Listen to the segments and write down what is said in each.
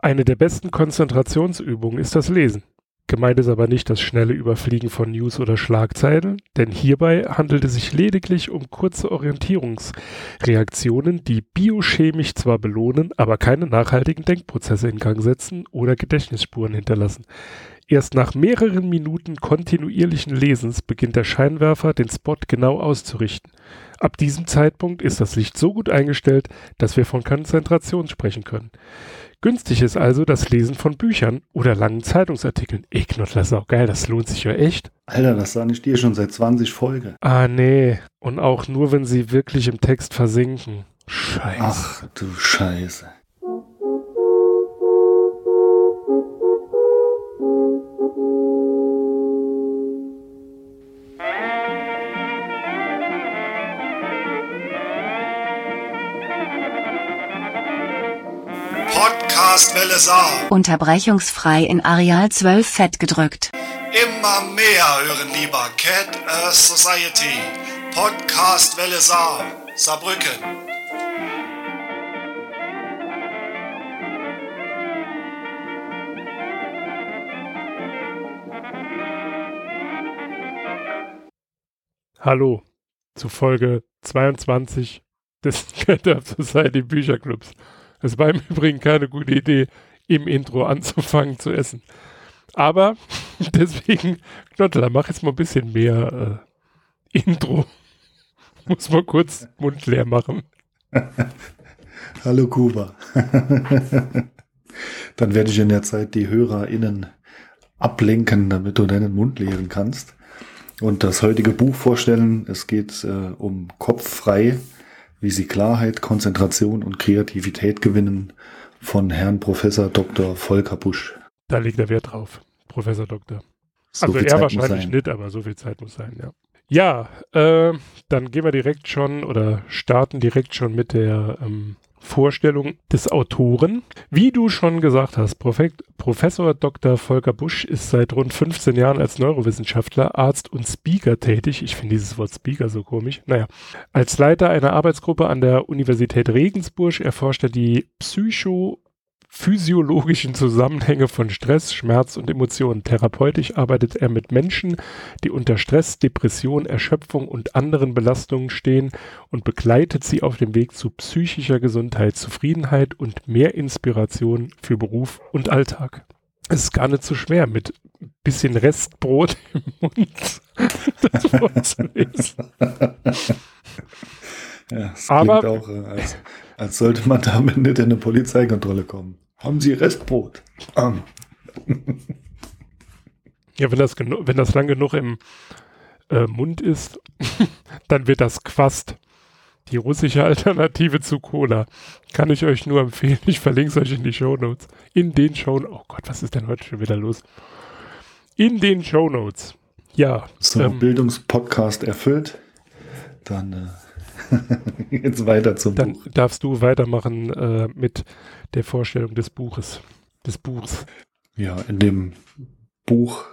Eine der besten Konzentrationsübungen ist das Lesen. Gemeint ist aber nicht das schnelle Überfliegen von News oder Schlagzeilen, denn hierbei handelt es sich lediglich um kurze Orientierungsreaktionen, die biochemisch zwar belohnen, aber keine nachhaltigen Denkprozesse in Gang setzen oder Gedächtnisspuren hinterlassen. Erst nach mehreren Minuten kontinuierlichen Lesens beginnt der Scheinwerfer den Spot genau auszurichten. Ab diesem Zeitpunkt ist das Licht so gut eingestellt, dass wir von Konzentration sprechen können. Günstig ist also das Lesen von Büchern oder langen Zeitungsartikeln. Ey, Knottler, das ist auch geil, das lohnt sich ja echt. Alter, das sah ich dir schon seit 20 Folge. Ah, nee. Und auch nur, wenn sie wirklich im Text versinken. Scheiße. Ach, du Scheiße. Podcastwelle Saar. Unterbrechungsfrei in Areal 12 fett gedrückt. Immer mehr hören lieber Cat Earth Society. Podcastwelle Saar. Saarbrücken. Hallo zu Folge 22 des Cat Earth Society Bücherclubs. Es war im Übrigen keine gute Idee, im Intro anzufangen zu essen. Aber deswegen, Knottler, mach jetzt mal ein bisschen mehr äh, Intro. Muss mal kurz Mund leer machen. Hallo Kuba. Dann werde ich in der Zeit die HörerInnen ablenken, damit du deinen Mund leeren kannst. Und das heutige Buch vorstellen. Es geht äh, um Kopf frei wie sie Klarheit, Konzentration und Kreativität gewinnen von Herrn Professor Dr. Volker Busch. Da liegt der Wert drauf, Professor Doktor. So also er Zeit wahrscheinlich nicht, aber so viel Zeit muss sein, ja. Ja, äh, dann gehen wir direkt schon oder starten direkt schon mit der ähm, Vorstellung des Autoren. Wie du schon gesagt hast, Profek Professor Dr. Volker Busch ist seit rund 15 Jahren als Neurowissenschaftler, Arzt und Speaker tätig. Ich finde dieses Wort Speaker so komisch. Naja, als Leiter einer Arbeitsgruppe an der Universität Regensburg erforscht er die Psycho physiologischen Zusammenhänge von Stress, Schmerz und Emotionen. Therapeutisch arbeitet er mit Menschen, die unter Stress, Depression, Erschöpfung und anderen Belastungen stehen und begleitet sie auf dem Weg zu psychischer Gesundheit, Zufriedenheit und mehr Inspiration für Beruf und Alltag. Es ist gar nicht so schwer, mit ein bisschen Restbrot im Mund das vorzulesen. Ja, es Aber- klingt auch, äh, als, als sollte man damit nicht in eine Polizeikontrolle kommen. Haben Sie Restbrot? Ähm, Ja, wenn das, wenn das lang genug im äh, Mund ist, dann wird das Quast. Die russische Alternative zu Cola. Kann ich euch nur empfehlen. Ich verlinke es euch in die Shownotes. In den Show Oh Gott, was ist denn heute schon wieder los? In den Shownotes. Ja. so ähm, Bildungspodcast erfüllt. Dann äh, jetzt weiter zum dann Buch. darfst du weitermachen äh, mit der Vorstellung des Buches. Des Buchs. Ja, in dem Buch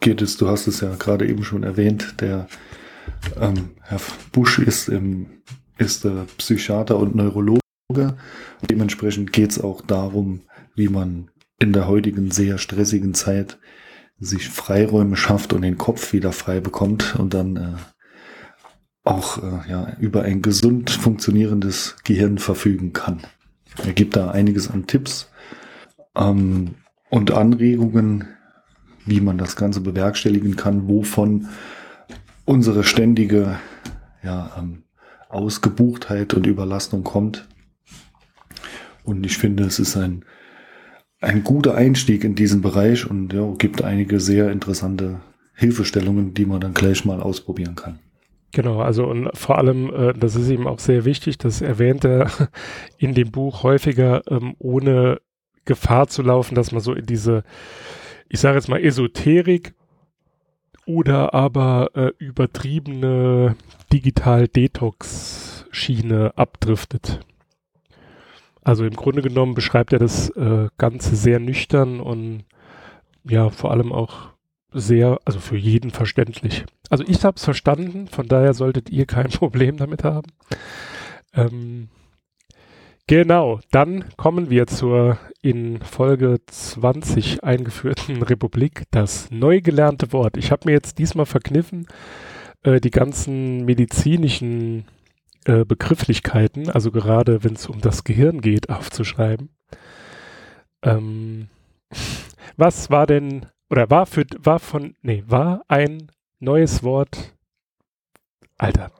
geht es, du hast es ja gerade eben schon erwähnt, der ähm, Herr Busch ist, im, ist äh, Psychiater und Neurologe. Dementsprechend geht es auch darum, wie man in der heutigen sehr stressigen Zeit sich Freiräume schafft und den Kopf wieder frei bekommt und dann äh, auch äh, ja, über ein gesund funktionierendes Gehirn verfügen kann. Er gibt da einiges an Tipps ähm, und Anregungen, wie man das Ganze bewerkstelligen kann, wovon unsere ständige ja, ähm, Ausgebuchtheit und Überlastung kommt. Und ich finde, es ist ein, ein guter Einstieg in diesen Bereich und ja, gibt einige sehr interessante Hilfestellungen, die man dann gleich mal ausprobieren kann. Genau, also und vor allem, äh, das ist ihm auch sehr wichtig, das erwähnt er in dem Buch häufiger, ähm, ohne Gefahr zu laufen, dass man so in diese, ich sage jetzt mal, Esoterik oder aber äh, übertriebene Digital-Detox-Schiene abdriftet. Also im Grunde genommen beschreibt er das äh, Ganze sehr nüchtern und ja, vor allem auch sehr, also für jeden verständlich. Also ich habe es verstanden, von daher solltet ihr kein Problem damit haben. Ähm, Genau, dann kommen wir zur in Folge 20 eingeführten Republik, das neu gelernte Wort. Ich habe mir jetzt diesmal verkniffen, äh, die ganzen medizinischen äh, Begrifflichkeiten, also gerade wenn es um das Gehirn geht, aufzuschreiben. Ähm, was war denn, oder war für, war von, nee, war ein neues Wort, Alter,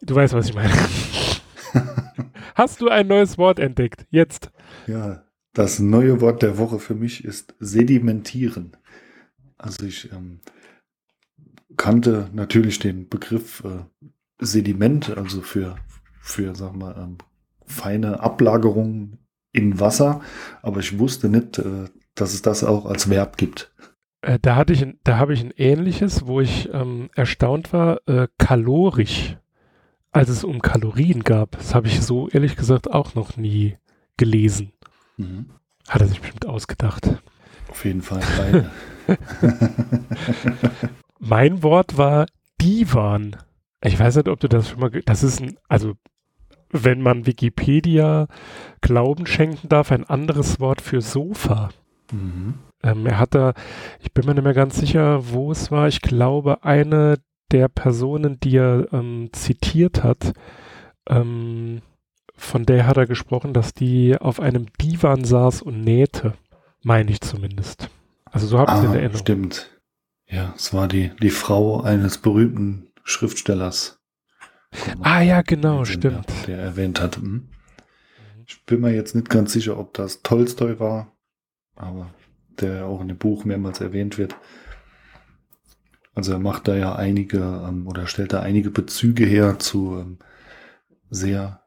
du weißt, was ich meine. Hast du ein neues Wort entdeckt? Jetzt. Ja, das neue Wort der Woche für mich ist sedimentieren. Also ich ähm, kannte natürlich den Begriff äh, Sediment, also für, für sag mal, ähm, feine Ablagerungen in Wasser, aber ich wusste nicht, äh, dass es das auch als Verb gibt. Äh, da hatte ich, da habe ich ein ähnliches, wo ich ähm, erstaunt war, äh, kalorisch als es um Kalorien gab. Das habe ich so ehrlich gesagt auch noch nie gelesen. Mhm. Hat er sich bestimmt ausgedacht. Auf jeden Fall beide. mein Wort war Divan. Ich weiß nicht, ob du das schon mal. Das ist ein, also wenn man Wikipedia Glauben schenken darf, ein anderes Wort für Sofa. Mhm. Ähm, er hat da, ich bin mir nicht mehr ganz sicher, wo es war. Ich glaube, eine der Personen, die er ähm, zitiert hat, ähm, von der hat er gesprochen, dass die auf einem Divan saß und nähte. Meine ich zumindest. Also so habe ich ah, es in Erinnerung. Stimmt. Ja, es war die, die Frau eines berühmten Schriftstellers. Ah ja, genau, stimmt. Der, der erwähnt hat. Hm. Ich bin mir jetzt nicht ganz sicher, ob das Tolstoi war, aber der auch in dem Buch mehrmals erwähnt wird. Also er macht da ja einige ähm, oder stellt da einige Bezüge her zu ähm, sehr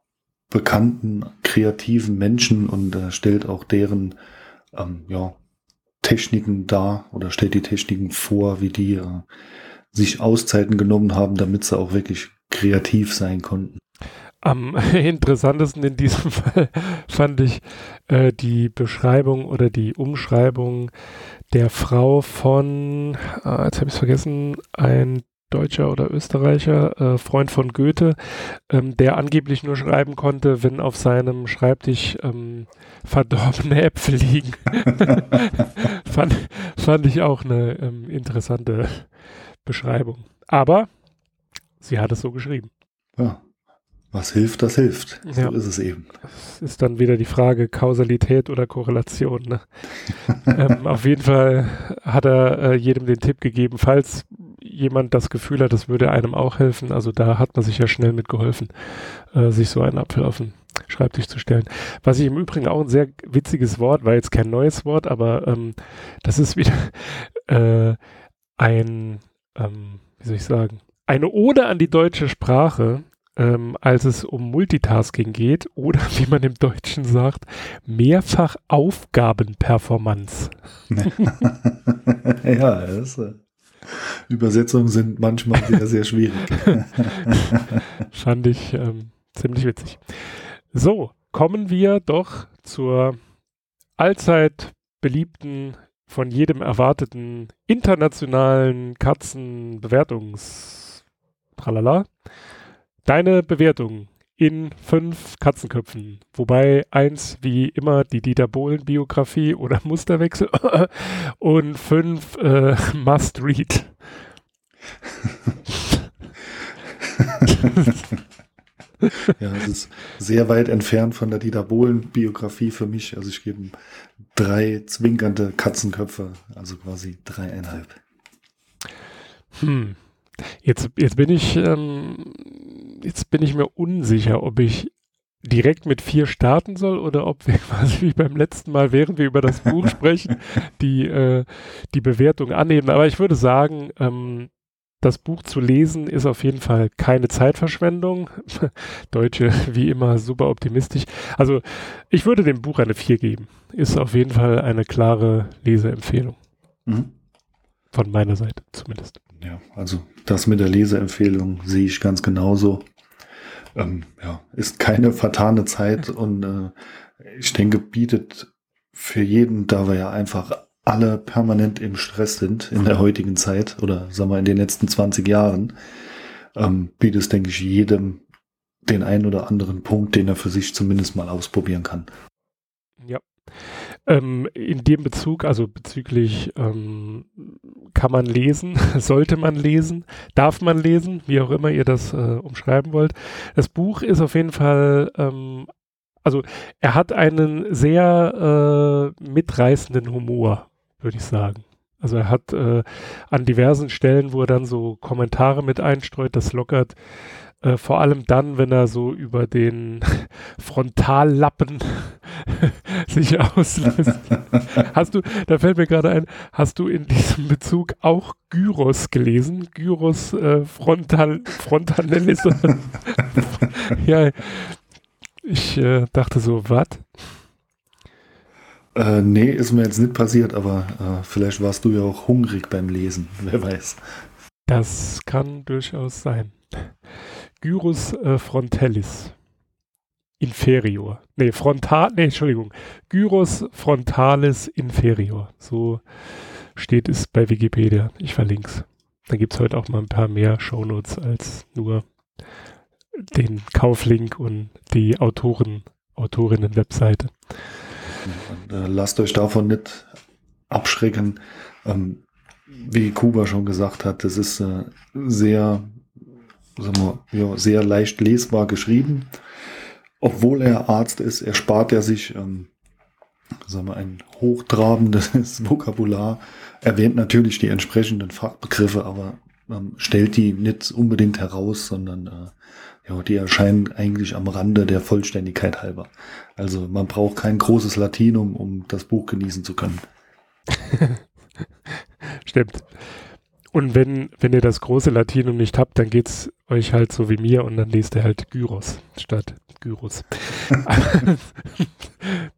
bekannten, kreativen Menschen und äh, stellt auch deren ähm, ja, Techniken dar oder stellt die Techniken vor, wie die äh, sich Auszeiten genommen haben, damit sie auch wirklich kreativ sein konnten. Am interessantesten in diesem Fall fand ich äh, die Beschreibung oder die Umschreibung der Frau von, äh, jetzt habe ich es vergessen, ein Deutscher oder Österreicher, äh, Freund von Goethe, ähm, der angeblich nur schreiben konnte, wenn auf seinem Schreibtisch ähm, verdorbene Äpfel liegen. fand, fand ich auch eine ähm, interessante Beschreibung. Aber sie hat es so geschrieben. Ja. Was hilft, das hilft. So ja. ist es eben. Das ist dann wieder die Frage Kausalität oder Korrelation. Ne? ähm, auf jeden Fall hat er äh, jedem den Tipp gegeben, falls jemand das Gefühl hat, das würde einem auch helfen. Also da hat man sich ja schnell mitgeholfen, äh, sich so einen Apfel auf den Schreibtisch zu stellen. Was ich im Übrigen auch ein sehr witziges Wort, war jetzt kein neues Wort, aber ähm, das ist wieder äh, ein, ähm, wie soll ich sagen, eine Ode an die deutsche Sprache, ähm, als es um Multitasking geht oder wie man im Deutschen sagt, mehrfach Aufgabenperformance. ja, das, äh, Übersetzungen sind manchmal sehr, sehr schwierig. Fand ich ähm, ziemlich witzig. So, kommen wir doch zur allzeit beliebten, von jedem erwarteten internationalen Katzenbewertungs Tralala. Deine Bewertung in fünf Katzenköpfen, wobei eins wie immer die Dieter Bohlen Biografie oder Musterwechsel und fünf äh, Must Read. ja, es ist sehr weit entfernt von der Dieter Bohlen Biografie für mich. Also ich gebe drei zwinkernde Katzenköpfe, also quasi dreieinhalb. Hm. Jetzt, jetzt bin ich ähm, jetzt bin ich mir unsicher, ob ich direkt mit vier starten soll oder ob wir quasi wie beim letzten Mal, während wir über das Buch sprechen, die, äh, die Bewertung annehmen. Aber ich würde sagen, ähm, das Buch zu lesen ist auf jeden Fall keine Zeitverschwendung. Deutsche wie immer super optimistisch. Also ich würde dem Buch eine 4 geben. Ist auf jeden Fall eine klare Leseempfehlung. Mhm. Von meiner Seite zumindest. Ja, also das mit der Leseempfehlung sehe ich ganz genauso. Ähm, ja, ist keine vertane Zeit und äh, ich denke, bietet für jeden, da wir ja einfach alle permanent im Stress sind in der heutigen Zeit oder sagen wir in den letzten 20 Jahren, ähm, bietet es, denke ich, jedem den einen oder anderen Punkt, den er für sich zumindest mal ausprobieren kann. Ja. Ähm, in dem Bezug, also bezüglich ähm, kann man lesen, sollte man lesen, darf man lesen, wie auch immer ihr das äh, umschreiben wollt. Das Buch ist auf jeden Fall, ähm, also er hat einen sehr äh, mitreißenden Humor, würde ich sagen. Also er hat äh, an diversen Stellen, wo er dann so Kommentare mit einstreut, das lockert äh, vor allem dann, wenn er so über den Frontallappen sich auslässt. hast du, da fällt mir gerade ein, hast du in diesem Bezug auch Gyros gelesen? Gyros äh, Frontal, Frontanellis. ja, ich äh, dachte so, was? Äh, nee, ist mir jetzt nicht passiert, aber äh, vielleicht warst du ja auch hungrig beim Lesen, wer weiß. Das kann durchaus sein. Gyrus äh, frontalis inferior. Nee, frontal, nee, Entschuldigung. Gyrus frontalis inferior. So steht es bei Wikipedia. Ich verlinke es. Da gibt es heute auch mal ein paar mehr Shownotes als nur den Kauflink und die Autoren, Autorinnen-Webseite. Äh, lasst euch davon nicht abschrecken. Ähm, wie Kuba schon gesagt hat, das ist äh, sehr sagen wir, ja, sehr leicht lesbar geschrieben. Obwohl er Arzt ist, erspart er sich ähm, sagen wir, ein hochtrabendes Vokabular, erwähnt natürlich die entsprechenden Fachbegriffe, aber ähm, stellt die nicht unbedingt heraus, sondern äh, ja, die erscheinen eigentlich am Rande der Vollständigkeit halber. Also man braucht kein großes Latinum, um das Buch genießen zu können. Stimmt. Und wenn, wenn ihr das große Latinum nicht habt, dann geht's euch halt so wie mir und dann lest ihr halt Gyros statt Gyros.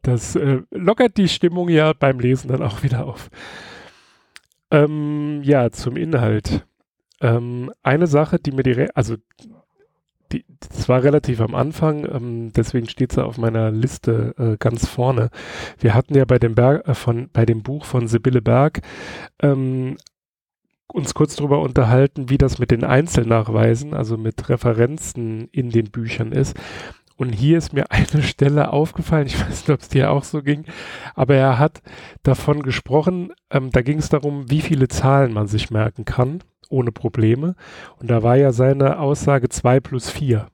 das äh, lockert die Stimmung ja beim Lesen dann auch wieder auf. Ähm, ja, zum Inhalt. Ähm, eine Sache, die mir direkt, also die, das war relativ am Anfang, ähm, deswegen steht sie auf meiner Liste äh, ganz vorne. Wir hatten ja bei dem, Berg, äh, von, bei dem Buch von Sibylle Berg ähm, uns kurz darüber unterhalten, wie das mit den Einzelnachweisen, also mit Referenzen in den Büchern ist. Und hier ist mir eine Stelle aufgefallen, ich weiß nicht, ob es dir auch so ging, aber er hat davon gesprochen, ähm, da ging es darum, wie viele Zahlen man sich merken kann, ohne Probleme. Und da war ja seine Aussage 2 plus 4.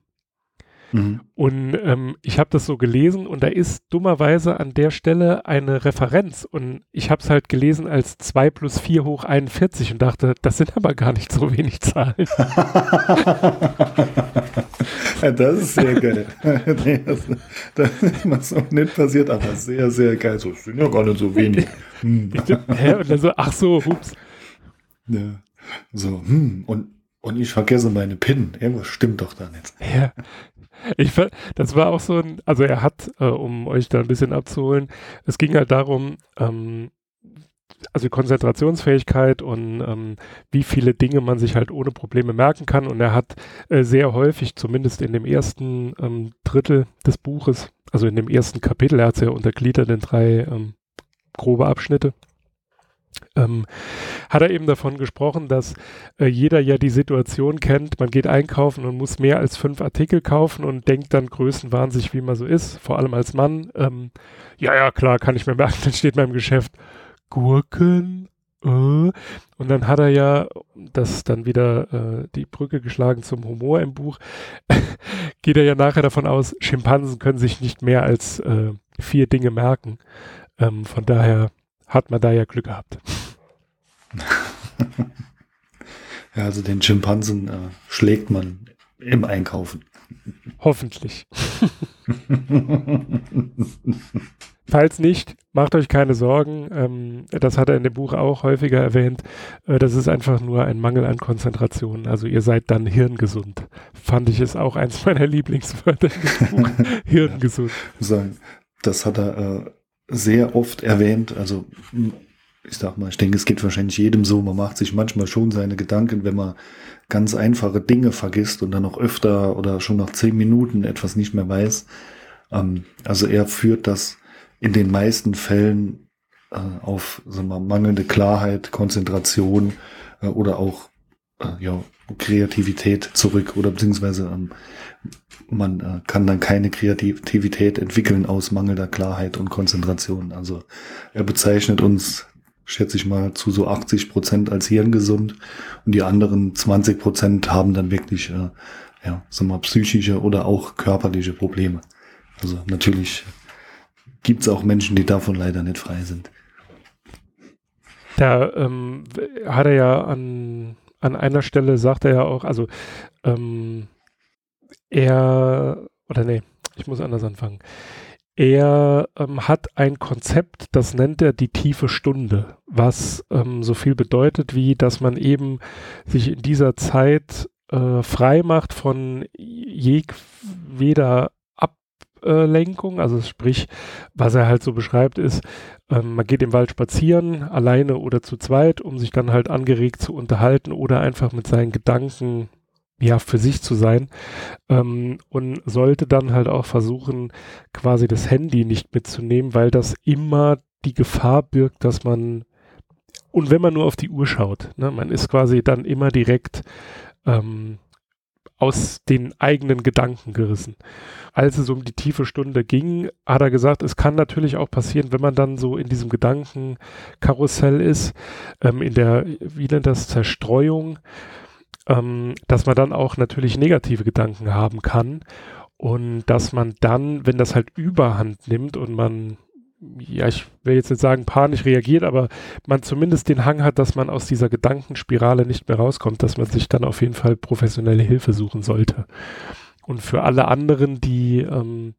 Mhm. Und ähm, ich habe das so gelesen und da ist dummerweise an der Stelle eine Referenz und ich habe es halt gelesen als 2 plus 4 hoch 41 und dachte, das sind aber gar nicht so wenig Zahlen. das ist sehr geil. das, das ist mir so nicht passiert, aber sehr, sehr geil. So, sind ja gar nicht so wenig. Hm. Hä? Und dann so, ach so, ups. Ja. So, hm, und, und ich vergesse meine PIN. Irgendwas stimmt doch da nicht. Ja, ich, das war auch so ein, also er hat, äh, um euch da ein bisschen abzuholen, es ging halt darum, ähm, also Konzentrationsfähigkeit und ähm, wie viele Dinge man sich halt ohne Probleme merken kann. Und er hat äh, sehr häufig, zumindest in dem ersten ähm, Drittel des Buches, also in dem ersten Kapitel, er hat es ja untergliedert in drei ähm, grobe Abschnitte, ähm, hat er eben davon gesprochen, dass äh, jeder ja die Situation kennt, man geht einkaufen und muss mehr als fünf Artikel kaufen und denkt dann größenwahnsinnig, wie man so ist, vor allem als Mann. Ähm, ja, ja, klar, kann ich mir merken, dann steht man im Geschäft Gurken. Äh. Und dann hat er ja, das dann wieder äh, die Brücke geschlagen zum Humor im Buch, geht er ja nachher davon aus, Schimpansen können sich nicht mehr als äh, vier Dinge merken. Ähm, von daher hat man da ja Glück gehabt. ja, also den Schimpansen äh, schlägt man im Einkaufen. Hoffentlich. Falls nicht, macht euch keine Sorgen. Ähm, das hat er in dem Buch auch häufiger erwähnt. Äh, das ist einfach nur ein Mangel an Konzentration. Also ihr seid dann hirngesund. Fand ich es auch eins meiner Lieblingswörter im Buch. hirngesund. Das hat er äh, sehr oft erwähnt. Also ich sag mal, ich denke, es geht wahrscheinlich jedem so. Man macht sich manchmal schon seine Gedanken, wenn man ganz einfache Dinge vergisst und dann noch öfter oder schon nach zehn Minuten etwas nicht mehr weiß. Ähm, also er führt das in den meisten Fällen äh, auf sagen wir, mangelnde Klarheit, Konzentration äh, oder auch äh, ja, Kreativität zurück oder beziehungsweise ähm, man äh, kann dann keine Kreativität entwickeln aus mangelnder Klarheit und Konzentration. Also er bezeichnet uns, schätze ich mal, zu so 80 Prozent als hirngesund und die anderen 20 Prozent haben dann wirklich, äh, ja, sagen mal, psychische oder auch körperliche Probleme. Also natürlich gibt es auch Menschen, die davon leider nicht frei sind. Da ähm, hat er ja an, an einer Stelle, sagt er ja auch, also ähm, er, oder nee, ich muss anders anfangen. Er ähm, hat ein Konzept, das nennt er die tiefe Stunde, was ähm, so viel bedeutet, wie dass man eben sich in dieser Zeit äh, frei macht von jegweder Ablenkung. Also sprich, was er halt so beschreibt, ist, ähm, man geht im Wald spazieren, alleine oder zu zweit, um sich dann halt angeregt zu unterhalten oder einfach mit seinen Gedanken ja, für sich zu sein ähm, und sollte dann halt auch versuchen, quasi das Handy nicht mitzunehmen, weil das immer die Gefahr birgt, dass man, und wenn man nur auf die Uhr schaut, ne, man ist quasi dann immer direkt ähm, aus den eigenen Gedanken gerissen. Als es um die tiefe Stunde ging, hat er gesagt, es kann natürlich auch passieren, wenn man dann so in diesem Gedankenkarussell ist, ähm, in der, wie nennt das, Zerstreuung, ähm, dass man dann auch natürlich negative Gedanken haben kann und dass man dann, wenn das halt überhand nimmt und man, ja, ich will jetzt nicht sagen panisch reagiert, aber man zumindest den Hang hat, dass man aus dieser Gedankenspirale nicht mehr rauskommt, dass man sich dann auf jeden Fall professionelle Hilfe suchen sollte. Und für alle anderen, die ähm,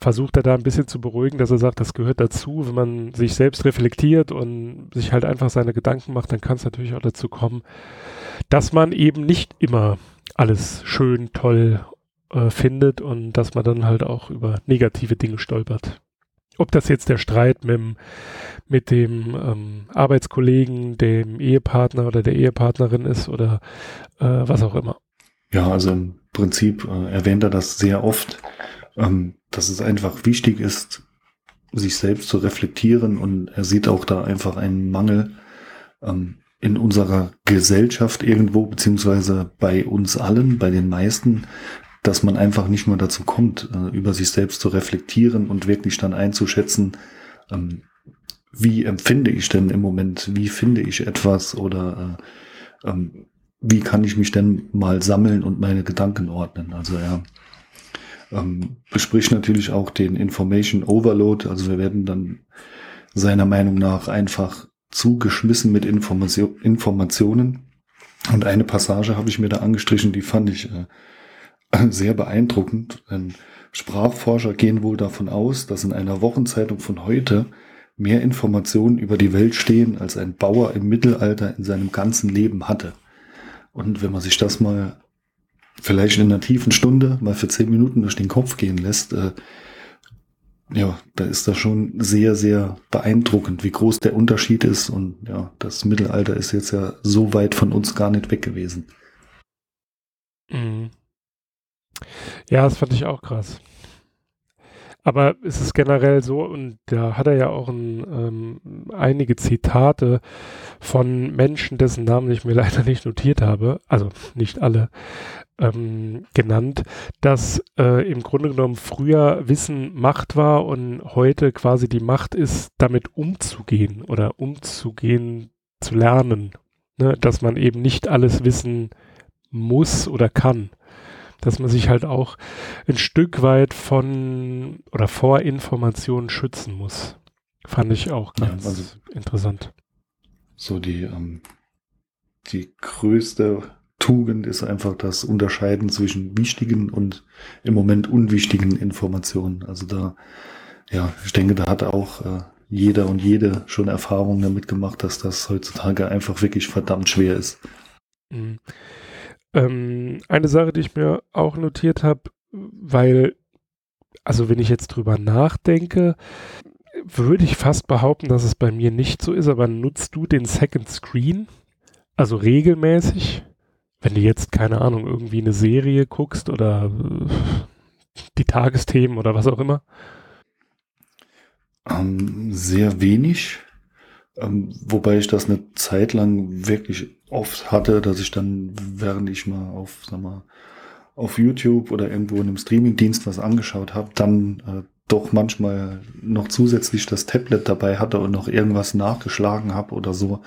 versucht er da ein bisschen zu beruhigen, dass er sagt, das gehört dazu, wenn man sich selbst reflektiert und sich halt einfach seine Gedanken macht, dann kann es natürlich auch dazu kommen, dass man eben nicht immer alles schön, toll äh, findet und dass man dann halt auch über negative Dinge stolpert. Ob das jetzt der Streit mit dem, mit dem ähm, Arbeitskollegen, dem Ehepartner oder der Ehepartnerin ist oder äh, was auch immer. Ja, also im Prinzip äh, erwähnt er das sehr oft, ähm, dass es einfach wichtig ist, sich selbst zu reflektieren und er sieht auch da einfach einen Mangel ähm, in unserer Gesellschaft irgendwo, beziehungsweise bei uns allen, bei den meisten, dass man einfach nicht mehr dazu kommt, äh, über sich selbst zu reflektieren und wirklich dann einzuschätzen, ähm, wie empfinde ich denn im Moment, wie finde ich etwas oder äh, ähm, wie kann ich mich denn mal sammeln und meine Gedanken ordnen. Also er ähm, bespricht natürlich auch den Information Overload. Also wir werden dann seiner Meinung nach einfach zugeschmissen mit Information, Informationen. Und eine Passage habe ich mir da angestrichen, die fand ich äh, sehr beeindruckend. Denn Sprachforscher gehen wohl davon aus, dass in einer Wochenzeitung von heute mehr Informationen über die Welt stehen, als ein Bauer im Mittelalter in seinem ganzen Leben hatte. Und wenn man sich das mal vielleicht in einer tiefen Stunde mal für zehn Minuten durch den Kopf gehen lässt, äh, ja, da ist das schon sehr, sehr beeindruckend, wie groß der Unterschied ist. Und ja, das Mittelalter ist jetzt ja so weit von uns gar nicht weg gewesen. Mhm. Ja, das fand ich auch krass. Aber ist es generell so, und da hat er ja auch ein, ähm, einige Zitate von Menschen, dessen Namen ich mir leider nicht notiert habe, also nicht alle, ähm, genannt, dass äh, im Grunde genommen früher Wissen Macht war und heute quasi die Macht ist, damit umzugehen oder umzugehen zu lernen. Ne? Dass man eben nicht alles wissen muss oder kann dass man sich halt auch ein Stück weit von oder vor Informationen schützen muss. Fand ich auch ganz ja, also interessant. So die, ähm, die größte Tugend ist einfach das Unterscheiden zwischen wichtigen und im Moment unwichtigen Informationen. Also da, ja, ich denke, da hat auch äh, jeder und jede schon Erfahrungen damit gemacht, dass das heutzutage einfach wirklich verdammt schwer ist. Mhm. Ähm, eine Sache, die ich mir auch notiert habe, weil, also wenn ich jetzt drüber nachdenke, würde ich fast behaupten, dass es bei mir nicht so ist, aber nutzt du den Second Screen? Also regelmäßig? Wenn du jetzt, keine Ahnung, irgendwie eine Serie guckst oder äh, die Tagesthemen oder was auch immer? Ähm, sehr wenig. Ähm, wobei ich das eine Zeit lang wirklich oft hatte, dass ich dann, während ich mal auf, sag mal, auf YouTube oder irgendwo in einem Streamingdienst was angeschaut habe, dann äh, doch manchmal noch zusätzlich das Tablet dabei hatte und noch irgendwas nachgeschlagen habe oder so,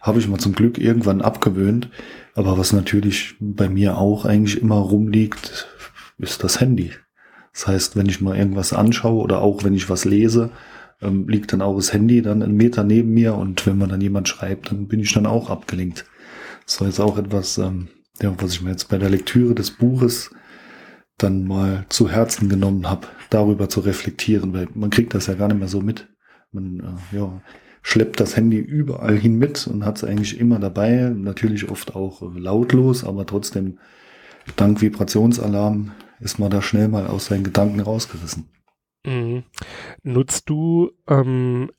habe ich mal zum Glück irgendwann abgewöhnt. Aber was natürlich bei mir auch eigentlich immer rumliegt, ist das Handy. Das heißt, wenn ich mal irgendwas anschaue oder auch wenn ich was lese, ähm, liegt dann auch das Handy dann einen Meter neben mir und wenn man dann jemand schreibt, dann bin ich dann auch abgelenkt. Das war jetzt auch etwas, ähm, ja, was ich mir jetzt bei der Lektüre des Buches dann mal zu Herzen genommen habe, darüber zu reflektieren, weil man kriegt das ja gar nicht mehr so mit. Man äh, ja, schleppt das Handy überall hin mit und hat es eigentlich immer dabei, natürlich oft auch äh, lautlos, aber trotzdem dank Vibrationsalarm ist man da schnell mal aus seinen Gedanken rausgerissen. Mhm. Nutzt du, ähm,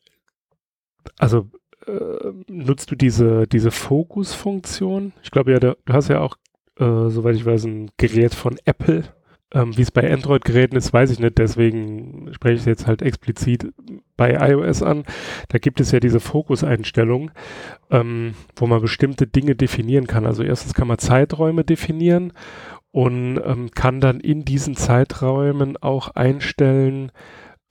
also äh, nutzt du diese, diese Fokus-Funktion? Ich glaube ja, du hast ja auch, äh, soweit ich weiß, ein Gerät von Apple. Ähm, Wie es bei Android-Geräten ist, weiß ich nicht, deswegen spreche ich jetzt halt explizit bei iOS an. Da gibt es ja diese Fokus-Einstellung, ähm, wo man bestimmte Dinge definieren kann. Also erstens kann man Zeiträume definieren und ähm, kann dann in diesen Zeiträumen auch einstellen,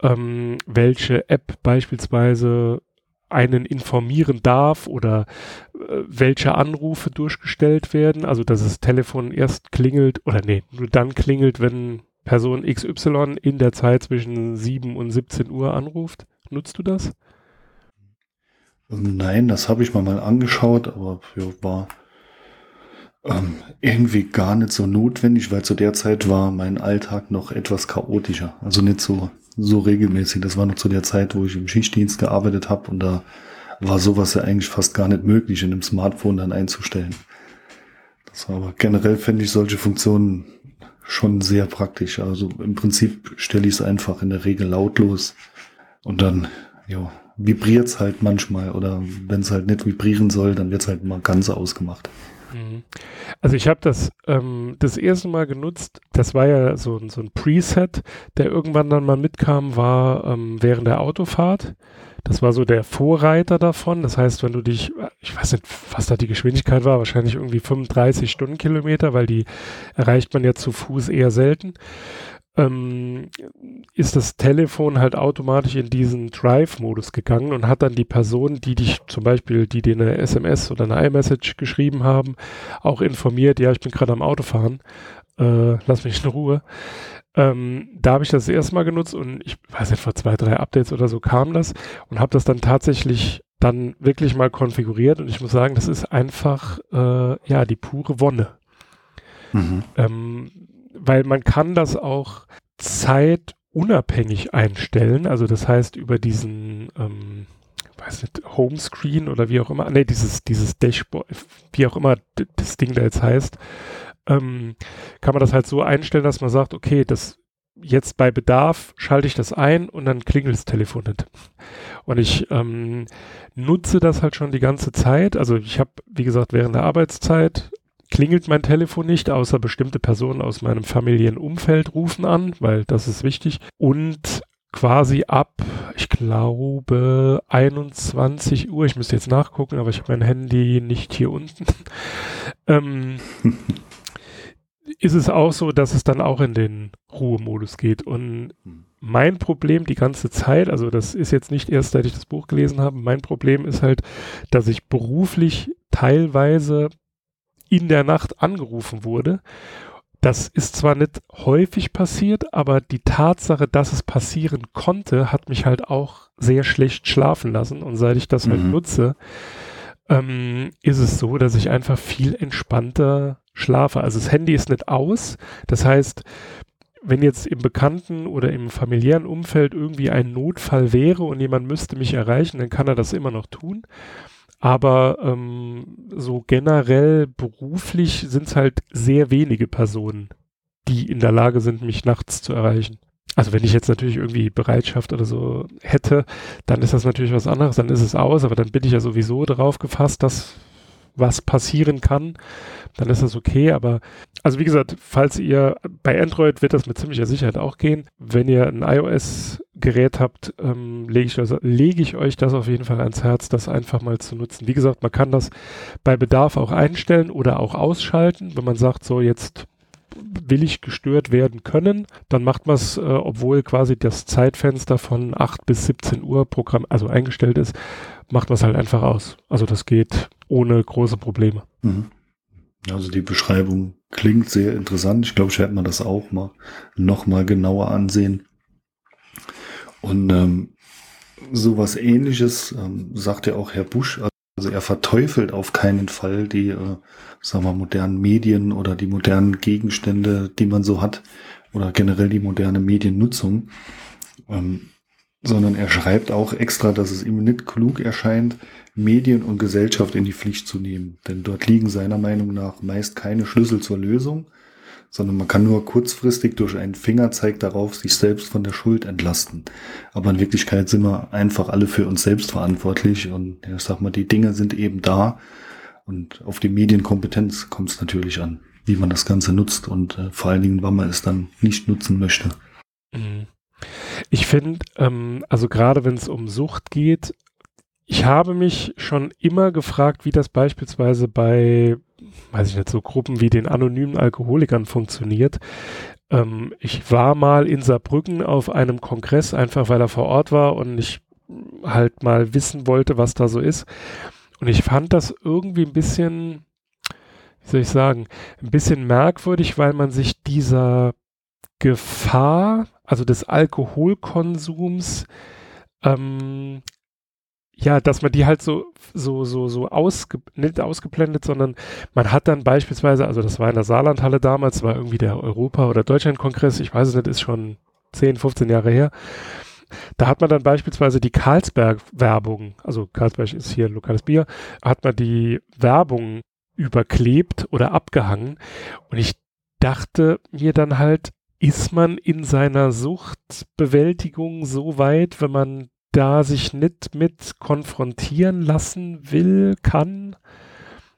ähm, welche App beispielsweise einen informieren darf oder äh, welche Anrufe durchgestellt werden. Also dass das Telefon erst klingelt oder nee, nur dann klingelt, wenn Person XY in der Zeit zwischen 7 und 17 Uhr anruft. Nutzt du das? Nein, das habe ich mal mal angeschaut, aber ja, war ähm, irgendwie gar nicht so notwendig, weil zu der Zeit war mein Alltag noch etwas chaotischer. Also nicht so, so regelmäßig. Das war noch zu der Zeit, wo ich im Schichtdienst gearbeitet habe und da war sowas ja eigentlich fast gar nicht möglich, in einem Smartphone dann einzustellen. Das war aber generell fände ich solche Funktionen schon sehr praktisch. Also im Prinzip stelle ich es einfach in der Regel lautlos und dann ja, vibriert es halt manchmal oder wenn es halt nicht vibrieren soll, dann wird es halt mal ganz ausgemacht. Mhm. Also ich habe das ähm, das erste Mal genutzt, das war ja so, so ein Preset, der irgendwann dann mal mitkam, war ähm, während der Autofahrt. Das war so der Vorreiter davon. Das heißt, wenn du dich, ich weiß nicht, was da die Geschwindigkeit war, wahrscheinlich irgendwie 35 Stundenkilometer, weil die erreicht man ja zu Fuß eher selten ähm, ist das Telefon halt automatisch in diesen Drive-Modus gegangen und hat dann die Person, die dich zum Beispiel, die dir eine SMS oder eine iMessage geschrieben haben, auch informiert, ja, ich bin gerade am Autofahren, äh, lass mich in Ruhe. Ähm, da habe ich das, das erste Mal genutzt und ich weiß nicht, vor zwei, drei Updates oder so kam das und habe das dann tatsächlich dann wirklich mal konfiguriert und ich muss sagen, das ist einfach äh, ja die pure Wonne. Mhm. Ähm, weil man kann das auch zeitunabhängig einstellen. Also das heißt über diesen, ähm, weiß nicht, Homescreen oder wie auch immer, nee, dieses, dieses Dashboard, wie auch immer das Ding da jetzt heißt, ähm, kann man das halt so einstellen, dass man sagt, okay, das jetzt bei Bedarf schalte ich das ein und dann klingelt das Telefon nicht. Und ich ähm, nutze das halt schon die ganze Zeit. Also ich habe, wie gesagt, während der Arbeitszeit klingelt mein Telefon nicht, außer bestimmte Personen aus meinem familiären Umfeld rufen an, weil das ist wichtig. Und quasi ab, ich glaube, 21 Uhr, ich müsste jetzt nachgucken, aber ich habe mein Handy nicht hier unten, ähm, ist es auch so, dass es dann auch in den Ruhemodus geht. Und mein Problem die ganze Zeit, also das ist jetzt nicht erst, seit ich das Buch gelesen habe, mein Problem ist halt, dass ich beruflich teilweise in der Nacht angerufen wurde. Das ist zwar nicht häufig passiert, aber die Tatsache, dass es passieren konnte, hat mich halt auch sehr schlecht schlafen lassen. Und seit ich das halt mhm. halt nutze, ähm, ist es so, dass ich einfach viel entspannter schlafe. Also das Handy ist nicht aus. Das heißt, wenn jetzt im bekannten oder im familiären Umfeld irgendwie ein Notfall wäre und jemand müsste mich erreichen, dann kann er das immer noch tun. Aber ähm, so generell beruflich sind es halt sehr wenige Personen, die in der Lage sind, mich nachts zu erreichen. Also wenn ich jetzt natürlich irgendwie Bereitschaft oder so hätte, dann ist das natürlich was anderes, dann ist es aus, aber dann bin ich ja sowieso darauf gefasst, dass was passieren kann, dann ist das okay. Aber also wie gesagt, falls ihr bei Android wird das mit ziemlicher Sicherheit auch gehen. Wenn ihr ein iOS-Gerät habt, ähm, lege ich, leg ich euch das auf jeden Fall ans Herz, das einfach mal zu nutzen. Wie gesagt, man kann das bei Bedarf auch einstellen oder auch ausschalten, wenn man sagt, so jetzt will ich gestört werden können, dann macht man es, äh, obwohl quasi das Zeitfenster von 8 bis 17 Uhr Programm, also eingestellt ist, macht man es halt einfach aus. Also das geht ohne große Probleme. Mhm. Also die Beschreibung klingt sehr interessant. Ich glaube, ich werde mir das auch mal noch mal genauer ansehen. Und ähm, sowas ähnliches ähm, sagt ja auch Herr Busch. Also er verteufelt auf keinen Fall die, äh, sagen wir, modernen Medien oder die modernen Gegenstände, die man so hat, oder generell die moderne Mediennutzung. Ähm, sondern er schreibt auch extra, dass es ihm nicht klug erscheint, Medien und Gesellschaft in die Pflicht zu nehmen. Denn dort liegen seiner Meinung nach meist keine Schlüssel zur Lösung, sondern man kann nur kurzfristig durch einen Fingerzeig darauf sich selbst von der Schuld entlasten. Aber in Wirklichkeit sind wir einfach alle für uns selbst verantwortlich und ich sag mal, die Dinge sind eben da und auf die Medienkompetenz kommt es natürlich an, wie man das Ganze nutzt und äh, vor allen Dingen, wann man es dann nicht nutzen möchte. Mhm. Ich finde, ähm, also gerade wenn es um Sucht geht, ich habe mich schon immer gefragt, wie das beispielsweise bei, weiß ich nicht, so Gruppen wie den anonymen Alkoholikern funktioniert. Ähm, ich war mal in Saarbrücken auf einem Kongress, einfach weil er vor Ort war und ich halt mal wissen wollte, was da so ist. Und ich fand das irgendwie ein bisschen, wie soll ich sagen, ein bisschen merkwürdig, weil man sich dieser Gefahr, also des Alkoholkonsums, ähm, ja, dass man die halt so, so, so, so ausge, nicht ausgeblendet, sondern man hat dann beispielsweise, also das war in der Saarlandhalle damals, war irgendwie der Europa- oder Deutschlandkongress, ich weiß es nicht, ist schon 10, 15 Jahre her. Da hat man dann beispielsweise die Karlsberg-Werbung, also Karlsberg ist hier ein lokales Bier, hat man die Werbung überklebt oder abgehangen. Und ich dachte mir dann halt, ist man in seiner Suchtbewältigung so weit, wenn man da sich nicht mit konfrontieren lassen will, kann.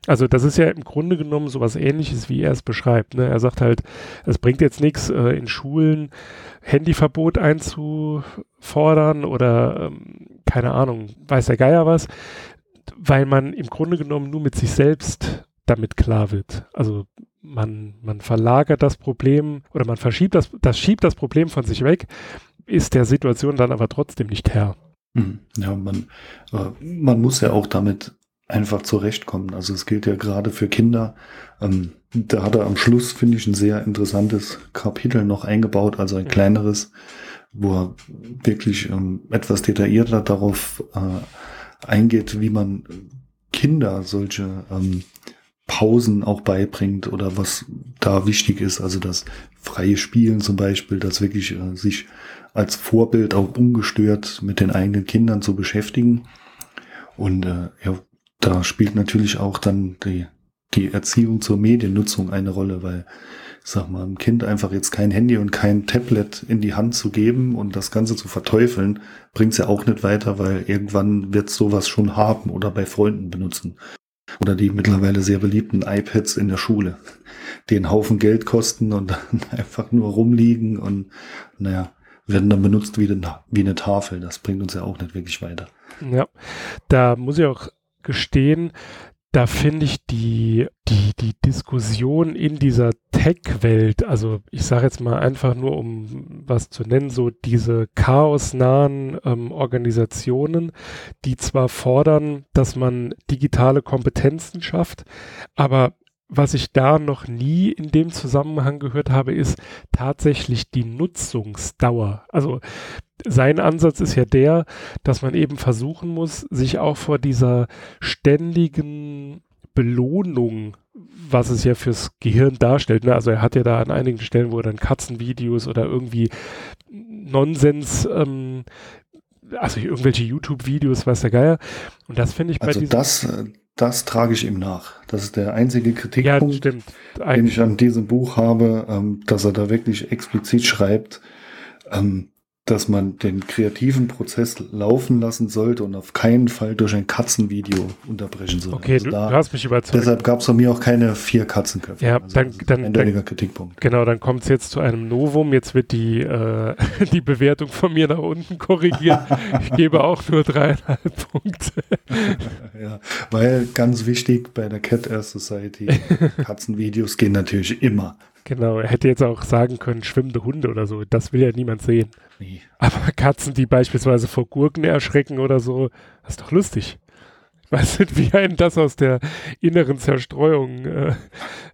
Also das ist ja im Grunde genommen sowas ähnliches, wie er es beschreibt. Ne? Er sagt halt, es bringt jetzt nichts, äh, in Schulen Handyverbot einzufordern oder ähm, keine Ahnung, weiß der Geier was, weil man im Grunde genommen nur mit sich selbst damit klar wird. Also man, man verlagert das Problem oder man verschiebt das, das schiebt das Problem von sich weg ist der Situation dann aber trotzdem nicht Herr. Hm. Ja, man, äh, man muss ja auch damit einfach zurechtkommen. Also es gilt ja gerade für Kinder. Ähm, da hat er am Schluss, finde ich, ein sehr interessantes Kapitel noch eingebaut, also ein mhm. kleineres, wo er wirklich ähm, etwas detaillierter darauf äh, eingeht, wie man Kinder solche ähm, Pausen auch beibringt oder was da wichtig ist. Also das freie Spielen zum Beispiel, das wirklich äh, sich als Vorbild auch ungestört mit den eigenen Kindern zu beschäftigen. Und äh, ja, da spielt natürlich auch dann die, die Erziehung zur Mediennutzung eine Rolle, weil, sag mal, einem Kind einfach jetzt kein Handy und kein Tablet in die Hand zu geben und das Ganze zu verteufeln, bringt's ja auch nicht weiter, weil irgendwann wird sowas schon haben oder bei Freunden benutzen. Oder die mittlerweile sehr beliebten iPads in der Schule, die einen Haufen Geld kosten und dann einfach nur rumliegen und naja, werden dann benutzt wie, den, wie eine Tafel. Das bringt uns ja auch nicht wirklich weiter. Ja, da muss ich auch gestehen, da finde ich die, die, die Diskussion in dieser Tech-Welt, also ich sage jetzt mal einfach nur, um was zu nennen, so diese chaosnahen ähm, Organisationen, die zwar fordern, dass man digitale Kompetenzen schafft, aber was ich da noch nie in dem Zusammenhang gehört habe, ist tatsächlich die Nutzungsdauer. Also sein Ansatz ist ja der, dass man eben versuchen muss, sich auch vor dieser ständigen Belohnung, was es ja fürs Gehirn darstellt. Ne? Also er hat ja da an einigen Stellen, wo er dann Katzenvideos oder irgendwie Nonsens ähm, also irgendwelche YouTube-Videos, weiß der Geier. Und das finde ich bei also das, das trage ich ihm nach. Das ist der einzige Kritikpunkt, ja, den ich an diesem Buch habe, ähm, dass er da wirklich explizit schreibt, ähm, dass man den kreativen Prozess laufen lassen sollte und auf keinen Fall durch ein Katzenvideo unterbrechen sollte. Okay, Also du, da- du hast mich überzeugt. Deshalb gab es von mir auch keine vier Katzenköpfe. Ja, Also dann- dann- ein eindeutiger Kritikpunkt. Genau, dann kommt es jetzt zu einem Novum. Jetzt wird die, äh, die Bewertung von mir nach unten korrigiert. Ich gebe auch nur dreieinhalb Punkte. Ja, weil ganz wichtig bei der Cat Air Society, Katzenvideos gehen natürlich immer. Genau, er hätte jetzt auch sagen können, schwimmende Hunde oder so. Das will ja niemand sehen. Nee. Aber Katzen, die beispielsweise vor Gurken erschrecken oder so, das ist doch lustig. Ich weiß nicht, wie einen das aus der inneren Zerstreuung äh,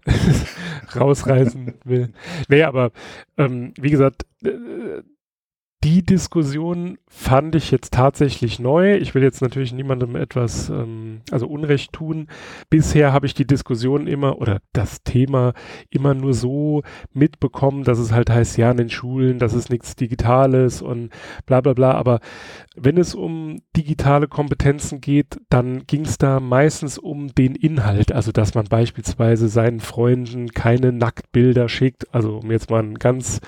rausreißen will. Nee, aber ähm, wie gesagt, äh, die Diskussion fand ich jetzt tatsächlich neu. Ich will jetzt natürlich niemandem etwas, ähm, also Unrecht tun. Bisher habe ich die Diskussion immer oder das Thema immer nur so mitbekommen, dass es halt heißt, ja, in den Schulen, das ist nichts Digitales und bla bla bla. Aber wenn es um digitale Kompetenzen geht, dann ging es da meistens um den Inhalt. Also, dass man beispielsweise seinen Freunden keine Nacktbilder schickt. Also, um jetzt mal ein ganz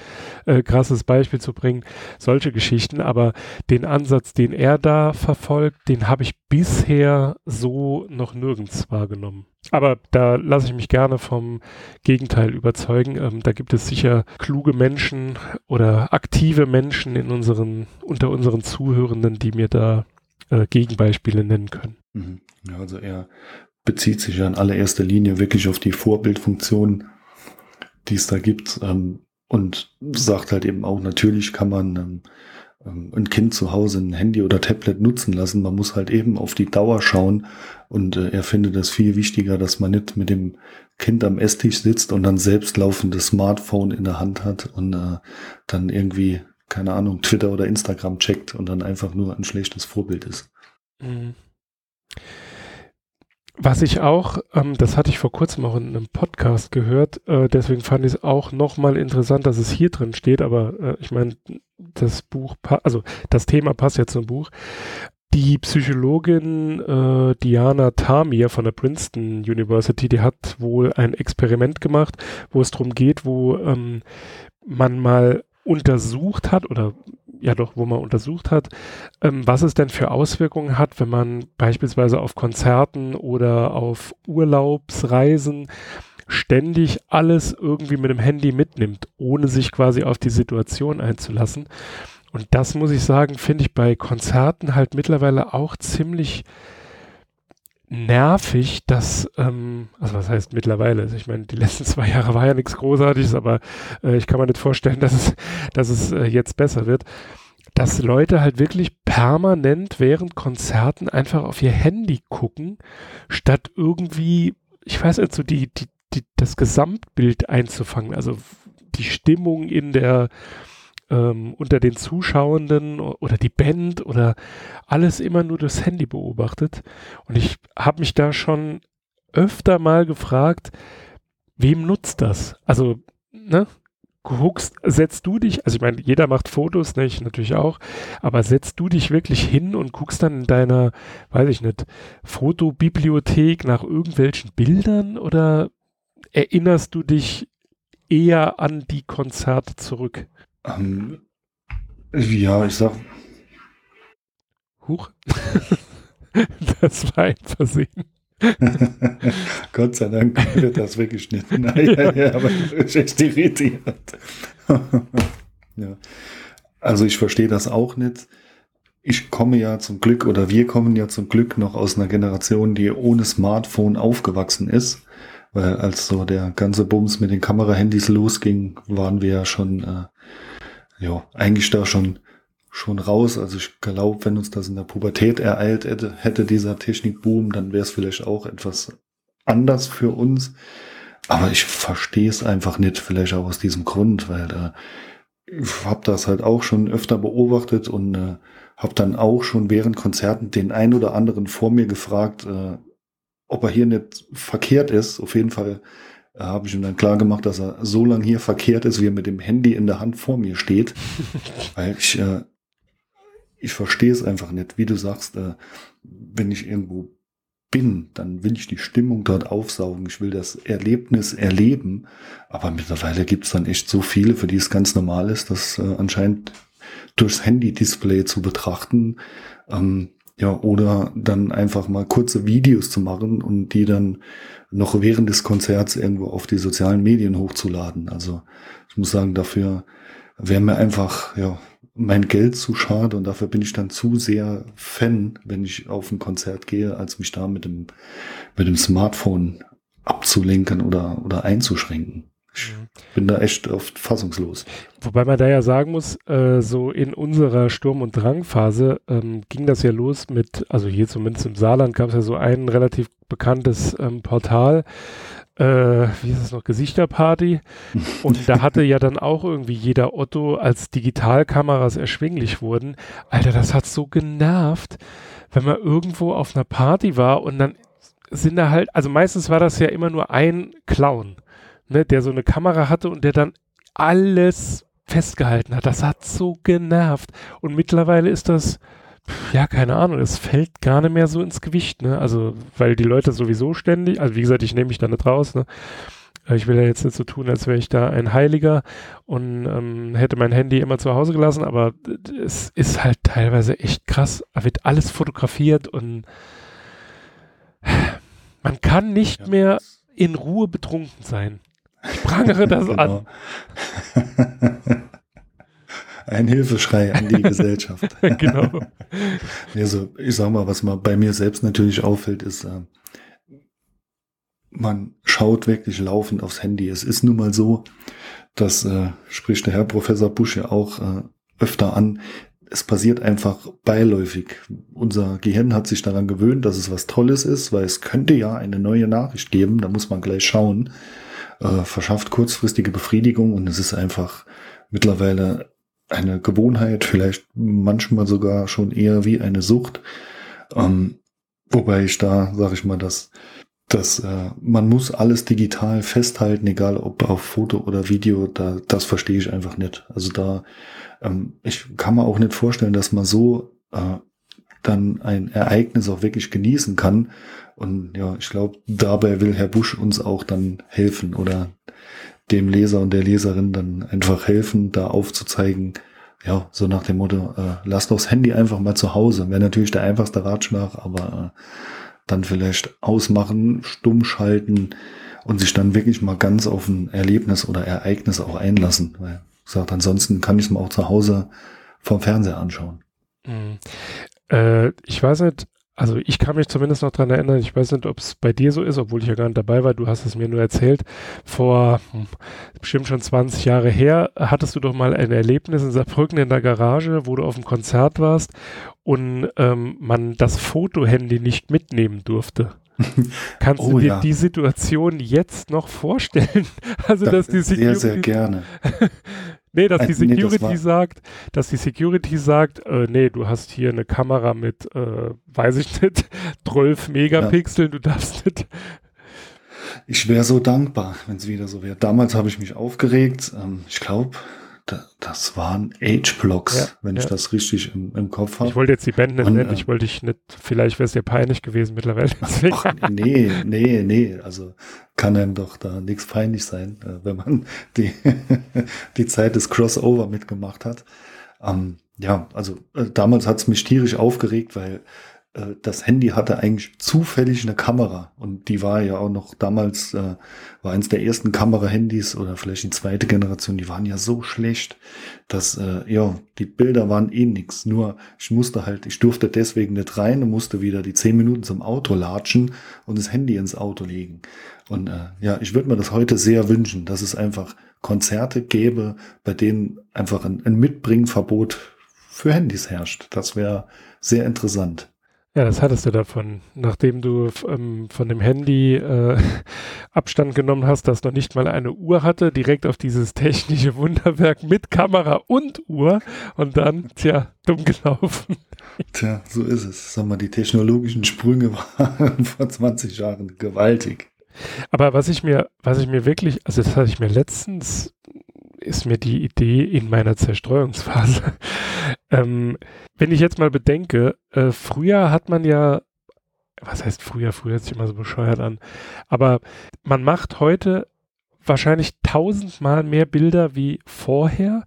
äh, krasses Beispiel zu bringen, solche Geschichten. Aber den Ansatz, den er da verfolgt, den habe ich bisher so noch nirgends wahrgenommen. Aber da lasse ich mich gerne vom Gegenteil überzeugen. Ähm, da gibt es sicher kluge Menschen oder aktive Menschen in unseren, unter unseren Zuhörenden, die mir da äh, Gegenbeispiele nennen können. Mhm. Ja, also er bezieht sich ja in allererster Linie wirklich auf die Vorbildfunktion, die es da gibt. Ähm, und sagt halt eben auch, natürlich kann man ähm, ähm, ein Kind zu Hause ein Handy oder Tablet nutzen lassen. Man muss halt eben auf die Dauer schauen. Und äh, er findet es viel wichtiger, dass man nicht mit dem Kind am Esstisch sitzt und dann selbst laufendes Smartphone in der Hand hat und äh, dann irgendwie, keine Ahnung, Twitter oder Instagram checkt und dann einfach nur ein schlechtes Vorbild ist. Mhm. Was ich auch, ähm, das hatte ich vor kurzem auch in einem Podcast gehört, äh, deswegen fand ich es auch nochmal interessant, dass es hier drin steht, aber äh, ich meine, das Buch, also das Thema passt jetzt zum Buch. Die Psychologin äh, Diana Tamir von der Princeton University, die hat wohl ein Experiment gemacht, wo es darum geht, wo ähm, man mal untersucht hat oder ja doch, wo man untersucht hat, ähm, was es denn für Auswirkungen hat, wenn man beispielsweise auf Konzerten oder auf Urlaubsreisen ständig alles irgendwie mit dem Handy mitnimmt, ohne sich quasi auf die Situation einzulassen. Und das muss ich sagen, finde ich bei Konzerten halt mittlerweile auch ziemlich nervig, dass, ähm, also was heißt mittlerweile? Also ich meine, die letzten zwei Jahre war ja nichts Großartiges, aber äh, ich kann mir nicht vorstellen, dass es, dass es äh, jetzt besser wird, dass Leute halt wirklich permanent während Konzerten einfach auf ihr Handy gucken, statt irgendwie, ich weiß nicht, so die, die, die, das Gesamtbild einzufangen, also die Stimmung in der, ähm, unter den Zuschauenden oder die Band oder alles immer nur durchs Handy beobachtet. Und ich habe mich da schon öfter mal gefragt, wem nutzt das? Also, ne? Guckst, setzt du dich, also ich meine, jeder macht Fotos, ne, ich natürlich auch, aber setzt du dich wirklich hin und guckst dann in deiner, weiß ich nicht, Fotobibliothek nach irgendwelchen Bildern oder erinnerst du dich eher an die Konzerte zurück? Ähm, ja, ich sag, Huch. das war ein Versehen. Gott sei Dank wird das weggeschnitten. ja, ja, aber ich bin echt irritiert. ja. Also ich verstehe das auch nicht. Ich komme ja zum Glück oder wir kommen ja zum Glück noch aus einer Generation, die ohne Smartphone aufgewachsen ist. Weil als so der ganze Bums mit den Kamerahandys losging, waren wir ja schon, äh, ja, eigentlich da schon schon raus. Also ich glaube, wenn uns das in der Pubertät ereilt hätte, hätte dieser Technikboom, dann wäre es vielleicht auch etwas anders für uns. Aber ich verstehe es einfach nicht, vielleicht auch aus diesem Grund, weil äh, ich habe das halt auch schon öfter beobachtet und äh, habe dann auch schon während Konzerten den ein oder anderen vor mir gefragt, äh, ob er hier nicht verkehrt ist. Auf jeden Fall äh, habe ich ihm dann klar gemacht, dass er so lange hier verkehrt ist, wie er mit dem Handy in der Hand vor mir steht. Weil ich, äh, ich verstehe es einfach nicht. Wie du sagst, äh, wenn ich irgendwo bin, dann will ich die Stimmung dort aufsaugen. Ich will das Erlebnis erleben. Aber mittlerweile gibt es dann echt so viele, für die es ganz normal ist, dass äh, anscheinend durchs Handy-Display zu betrachten. Ähm, ja, oder dann einfach mal kurze Videos zu machen und die dann noch während des Konzerts irgendwo auf die sozialen Medien hochzuladen. Also ich muss sagen, dafür wäre mir einfach, ja, mein Geld zu schade und dafür bin ich dann zu sehr Fan, wenn ich auf ein Konzert gehe, als mich da mit dem, mit dem Smartphone abzulenken oder, oder einzuschränken. Ich mhm. bin da echt oft fassungslos. Wobei man da ja sagen muss, äh, so in unserer Sturm- und Drangphase ähm, ging das ja los mit, also hier zumindest im Saarland gab es ja so ein relativ bekanntes ähm, Portal, äh, wie ist es noch, Gesichterparty. Und da hatte ja dann auch irgendwie jeder Otto, als Digitalkameras erschwinglich wurden. Alter, das hat so genervt, wenn man irgendwo auf einer Party war und dann sind da halt, also meistens war das ja immer nur ein Clown, ne, der so eine Kamera hatte und der dann alles festgehalten hat. Das hat so genervt. Und mittlerweile ist das, ja, keine Ahnung, es fällt gar nicht mehr so ins Gewicht, ne? Also, weil die Leute sowieso ständig, also wie gesagt, ich nehme mich da nicht raus, ne? Äh, ich will ja jetzt nicht so tun, als wäre ich da ein Heiliger und ähm, hätte mein Handy immer zu Hause gelassen, aber es ist halt teilweise echt krass. Da wird alles fotografiert und man kann nicht ja. mehr in Ruhe betrunken sein. Ich prangere das genau. an. Ein Hilfeschrei an die Gesellschaft. genau. Also, ich sag mal, was mal bei mir selbst natürlich auffällt, ist, äh, man schaut wirklich laufend aufs Handy. Es ist nun mal so, das äh, spricht der Herr Professor Busch ja auch äh, öfter an. Es passiert einfach beiläufig. Unser Gehirn hat sich daran gewöhnt, dass es was Tolles ist, weil es könnte ja eine neue Nachricht geben. Da muss man gleich schauen. Äh, verschafft kurzfristige Befriedigung und es ist einfach mittlerweile eine Gewohnheit, vielleicht manchmal sogar schon eher wie eine Sucht. Ähm, wobei ich da, sage ich mal, dass, dass äh, man muss alles digital festhalten, egal ob auf Foto oder Video, da, das verstehe ich einfach nicht. Also da, ähm, ich kann mir auch nicht vorstellen, dass man so äh, dann ein Ereignis auch wirklich genießen kann. Und ja, ich glaube, dabei will Herr Busch uns auch dann helfen oder dem Leser und der Leserin dann einfach helfen, da aufzuzeigen, ja, so nach dem Motto, äh, lass doch das Handy einfach mal zu Hause. Wäre natürlich der einfachste Ratschlag, aber äh, dann vielleicht ausmachen, stumm schalten und sich dann wirklich mal ganz auf ein Erlebnis oder Ereignis auch einlassen. Weil, gesagt, ansonsten kann ich es mir auch zu Hause vom Fernseher anschauen. Äh, ich weiß nicht, also ich kann mich zumindest noch dran erinnern, ich weiß nicht, ob es bei dir so ist, obwohl ich ja gar nicht dabei war, du hast es mir nur erzählt, vor hm, bestimmt schon 20 Jahre her, hattest du doch mal ein Erlebnis in Saarbrücken in der Garage, wo du auf dem Konzert warst und ähm, man das Fotohandy nicht mitnehmen durfte. Kannst oh, du dir ja. die Situation jetzt noch vorstellen? Also, das dass die Security, sehr, sehr gerne. Nee, dass die Security nee, das sagt, dass die Security sagt, äh, nee, du hast hier eine Kamera mit, äh, weiß ich nicht, 12 Megapixeln, ja. du darfst nicht. Ich wäre so dankbar, wenn es wieder so wäre. Damals habe ich mich aufgeregt. Ähm, ich glaube, das waren Age-Blocks, ja, wenn ja. ich das richtig im, im Kopf habe. Ich wollte jetzt die Band nicht nennen, äh, ich wollte dich nicht, vielleicht wäre es dir peinlich gewesen mittlerweile. Ach, nee, nee, nee, also kann einem doch da nichts peinlich sein, äh, wenn man die, die Zeit des Crossover mitgemacht hat. Ähm, ja, also äh, damals hat es mich tierisch aufgeregt, weil äh, das Handy hatte eigentlich zufällig eine Kamera und die war ja auch noch damals, äh, war eins der ersten Kamera-Handys oder vielleicht die zweite Generation, die waren ja so schlecht, dass, äh, ja, die Bilder waren eh nix. Nur ich musste halt, ich durfte deswegen nicht rein und musste wieder die zehn Minuten zum Auto latschen und das Handy ins Auto legen. Und äh, ja, ich würde mir das heute sehr wünschen, dass es einfach Konzerte gäbe, bei denen einfach ein, ein Mitbringverbot für Handys herrscht. Das wäre sehr interessant. Ja, das hattest du davon. Nachdem du ähm, von dem Handy äh, Abstand genommen hast, das noch nicht mal eine Uhr hatte, direkt auf dieses technische Wunderwerk mit Kamera und Uhr und dann, tja, dumm gelaufen. Tja, so ist es. Sag mal, die technologischen Sprünge waren vor 20 Jahren gewaltig. Aber was ich mir, was ich mir wirklich, also das hatte ich mir letztens ist mir die Idee in meiner Zerstreuungsphase. ähm, wenn ich jetzt mal bedenke, äh, früher hat man ja, was heißt früher, früher hört sich immer so bescheuert an, aber man macht heute wahrscheinlich tausendmal mehr Bilder wie vorher,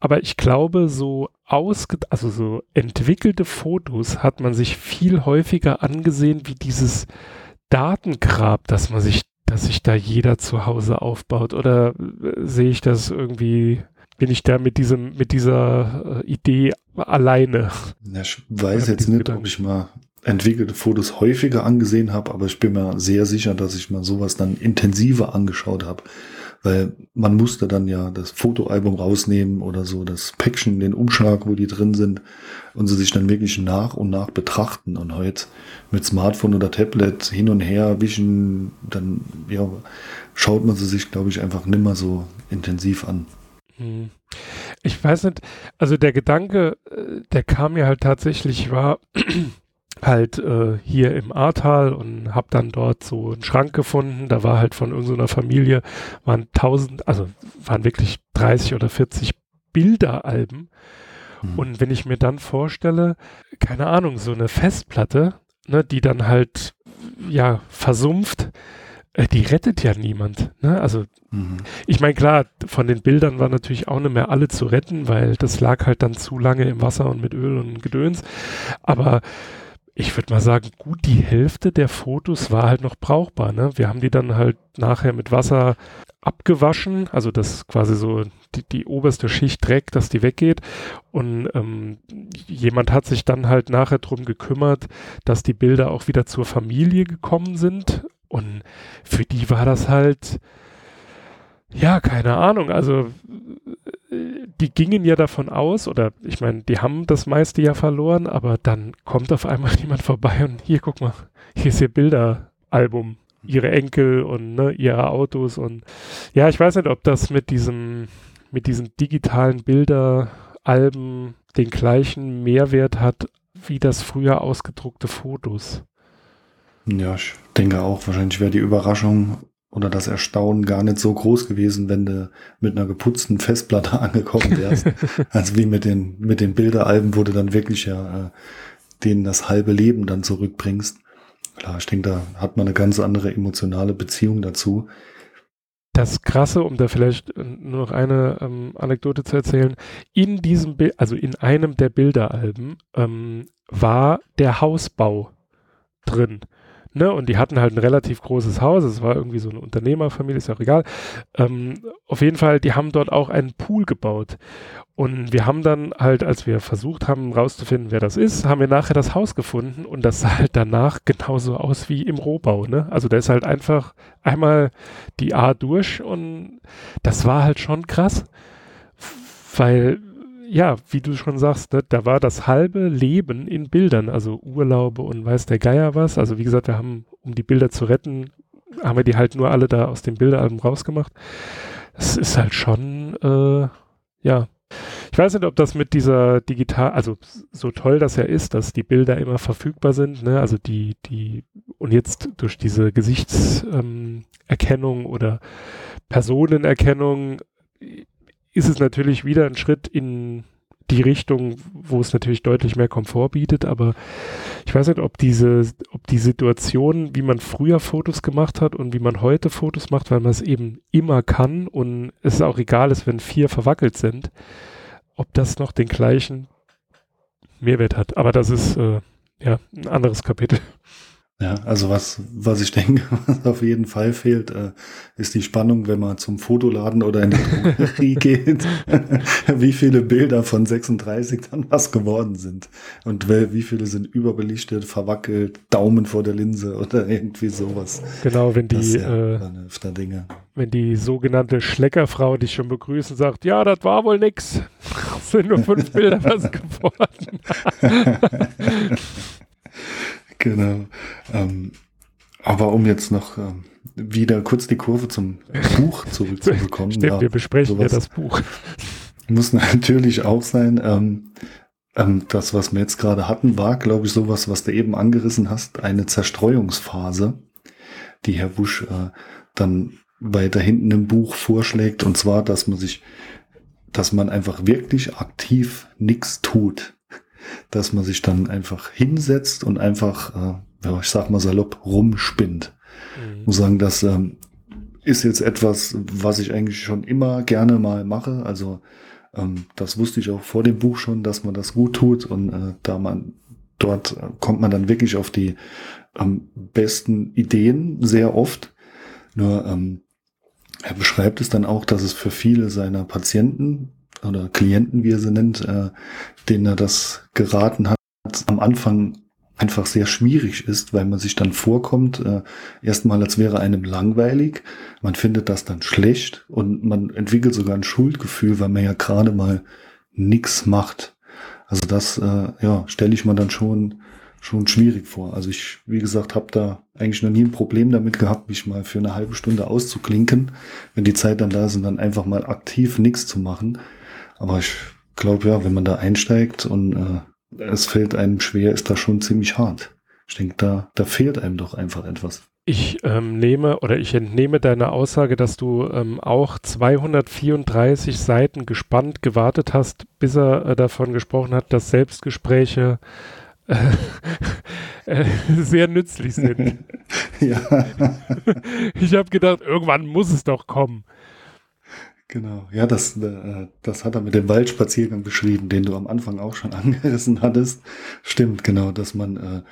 aber ich glaube, so ausge, also so entwickelte Fotos hat man sich viel häufiger angesehen wie dieses Datengrab, dass man sich, dass sich da jeder zu Hause aufbaut. Oder äh, sehe ich das irgendwie, bin ich da mit diesem, mit dieser äh, Idee alleine? Ja, ich weiß jetzt nicht, ob ich mal entwickelte Fotos häufiger angesehen habe, aber ich bin mir sehr sicher, dass ich mal sowas dann intensiver angeschaut habe weil man musste dann ja das Fotoalbum rausnehmen oder so, das Päckchen, den Umschlag, wo die drin sind und sie sich dann wirklich nach und nach betrachten und heute mit Smartphone oder Tablet hin und her wischen, dann ja, schaut man sie sich, glaube ich, einfach nimmer so intensiv an. Hm. Ich weiß nicht, also der Gedanke, äh, der kam mir halt tatsächlich, war, halt äh, hier im Ahrtal und habe dann dort so einen Schrank gefunden. Da war halt von irgendeiner Familie, waren tausend, also waren wirklich 30 oder 40 Bilderalben. Mhm. Und wenn ich mir dann vorstelle, keine Ahnung, so eine Festplatte, ne, die dann halt ja versumpft, äh, die rettet ja niemand. Ne? Also mhm. ich meine, klar, von den Bildern war natürlich auch nicht mehr alle zu retten, weil das lag halt dann zu lange im Wasser und mit Öl und Gedöns. Aber ich würde mal sagen, gut die Hälfte der Fotos war halt noch brauchbar. Ne? Wir haben die dann halt nachher mit Wasser abgewaschen, also das quasi so die, die oberste Schicht Dreck, dass die weggeht. Und ähm, jemand hat sich dann halt nachher drum gekümmert, dass die Bilder auch wieder zur Familie gekommen sind. Und für die war das halt, ja, keine Ahnung. Also die gingen ja davon aus, oder ich meine, die haben das meiste ja verloren, aber dann kommt auf einmal jemand vorbei und hier, guck mal, hier ist ihr Bilderalbum, ihre Enkel und ne, ihre Autos und ja, ich weiß nicht, ob das mit diesem, mit diesen digitalen Bilderalben den gleichen Mehrwert hat, wie das früher ausgedruckte Fotos. Ja, ich denke auch, wahrscheinlich wäre die Überraschung oder das Erstaunen gar nicht so groß gewesen, wenn du mit einer geputzten Festplatte angekommen wärst. als wie mit den, mit den Bilderalben, wo du dann wirklich ja äh, denen das halbe Leben dann zurückbringst. Klar, ich denke, da hat man eine ganz andere emotionale Beziehung dazu. Das Krasse, um da vielleicht äh, nur noch eine ähm, Anekdote zu erzählen, in diesem Bild, also in einem der Bilderalben, ähm, war der Hausbau drin. Ne? Und die hatten halt ein relativ großes Haus. Es war irgendwie so eine Unternehmerfamilie, ist ja auch egal. Ähm, auf jeden Fall, die haben dort auch einen Pool gebaut. Und wir haben dann halt, als wir versucht haben, rauszufinden, wer das ist, haben wir nachher das Haus gefunden und das sah halt danach genauso aus wie im Rohbau. Ne? Also da ist halt einfach einmal die A durch und das war halt schon krass, weil ja, wie du schon sagst, ne, da war das halbe Leben in Bildern, also Urlaube und weiß der Geier was. Also wie gesagt, wir haben, um die Bilder zu retten, haben wir die halt nur alle da aus dem Bilderalbum rausgemacht. Das ist halt schon, äh, ja. Ich weiß nicht, ob das mit dieser digital, also so toll das ja ist, dass die Bilder immer verfügbar sind, ne? Also die, die, und jetzt durch diese Gesichtserkennung ähm, oder Personenerkennung ist es natürlich wieder ein Schritt in die Richtung, wo es natürlich deutlich mehr Komfort bietet, aber ich weiß nicht, ob diese, ob die Situation, wie man früher Fotos gemacht hat und wie man heute Fotos macht, weil man es eben immer kann und es auch egal ist, wenn vier verwackelt sind, ob das noch den gleichen Mehrwert hat. Aber das ist äh, ja ein anderes Kapitel. Ja, also was, was ich denke, was auf jeden Fall fehlt, äh, ist die Spannung, wenn man zum Fotoladen oder in die Drogerie geht, wie viele Bilder von 36 dann was geworden sind. Und wie viele sind überbelichtet, verwackelt, Daumen vor der Linse oder irgendwie sowas. Genau, wenn die, ja äh, Dinge. wenn die sogenannte Schleckerfrau dich schon begrüßen sagt, ja, das war wohl nix. sind nur fünf Bilder was geworden. Genau. Ähm, aber um jetzt noch ähm, wieder kurz die Kurve zum Buch zurückzubekommen. Stimmt, ja, wir besprechen ja das Buch. Muss natürlich auch sein. Ähm, ähm, das, was wir jetzt gerade hatten, war, glaube ich, sowas, was du eben angerissen hast, eine Zerstreuungsphase, die Herr Busch äh, dann weiter hinten im Buch vorschlägt. Und zwar, dass man sich, dass man einfach wirklich aktiv nichts tut dass man sich dann einfach hinsetzt und einfach, äh, ja, ich sag mal salopp, rumspinnt. Mhm. Ich muss sagen, das ähm, ist jetzt etwas, was ich eigentlich schon immer gerne mal mache. Also Ähm, das wusste ich auch vor dem Buch schon, dass man das gut tut und äh, da man dort äh, kommt man dann wirklich auf die ähm, besten Ideen sehr oft. Nur ähm, er beschreibt es dann auch, dass es für viele seiner Patienten oder Klienten, wie er sie nennt, äh, denen er das geraten hat, am Anfang einfach sehr schwierig ist, weil man sich dann vorkommt, äh, erstmal als wäre einem langweilig, man findet das dann schlecht und man entwickelt sogar ein Schuldgefühl, weil man ja gerade mal nichts macht. Also das, äh, ja, stelle ich mir dann schon schon schwierig vor. Also ich, wie gesagt, habe da eigentlich noch nie ein Problem damit gehabt, mich mal für eine halbe Stunde auszuklinken, wenn die Zeit dann da ist und dann einfach mal aktiv nichts zu machen. Aber ich glaube ja, wenn man da einsteigt und äh, es fällt einem schwer, ist das schon ziemlich hart. Ich denke, da, da fehlt einem doch einfach etwas. Ich ähm, nehme oder ich entnehme deine Aussage, dass du ähm, auch 234 Seiten gespannt gewartet hast, bis er äh, davon gesprochen hat, dass Selbstgespräche äh, sehr nützlich sind. ja. Ich habe gedacht, irgendwann muss es doch kommen. Genau, ja, das, äh, das hat er mit dem Waldspaziergang beschrieben, den du am Anfang auch schon angerissen hattest. Stimmt, genau, dass man äh,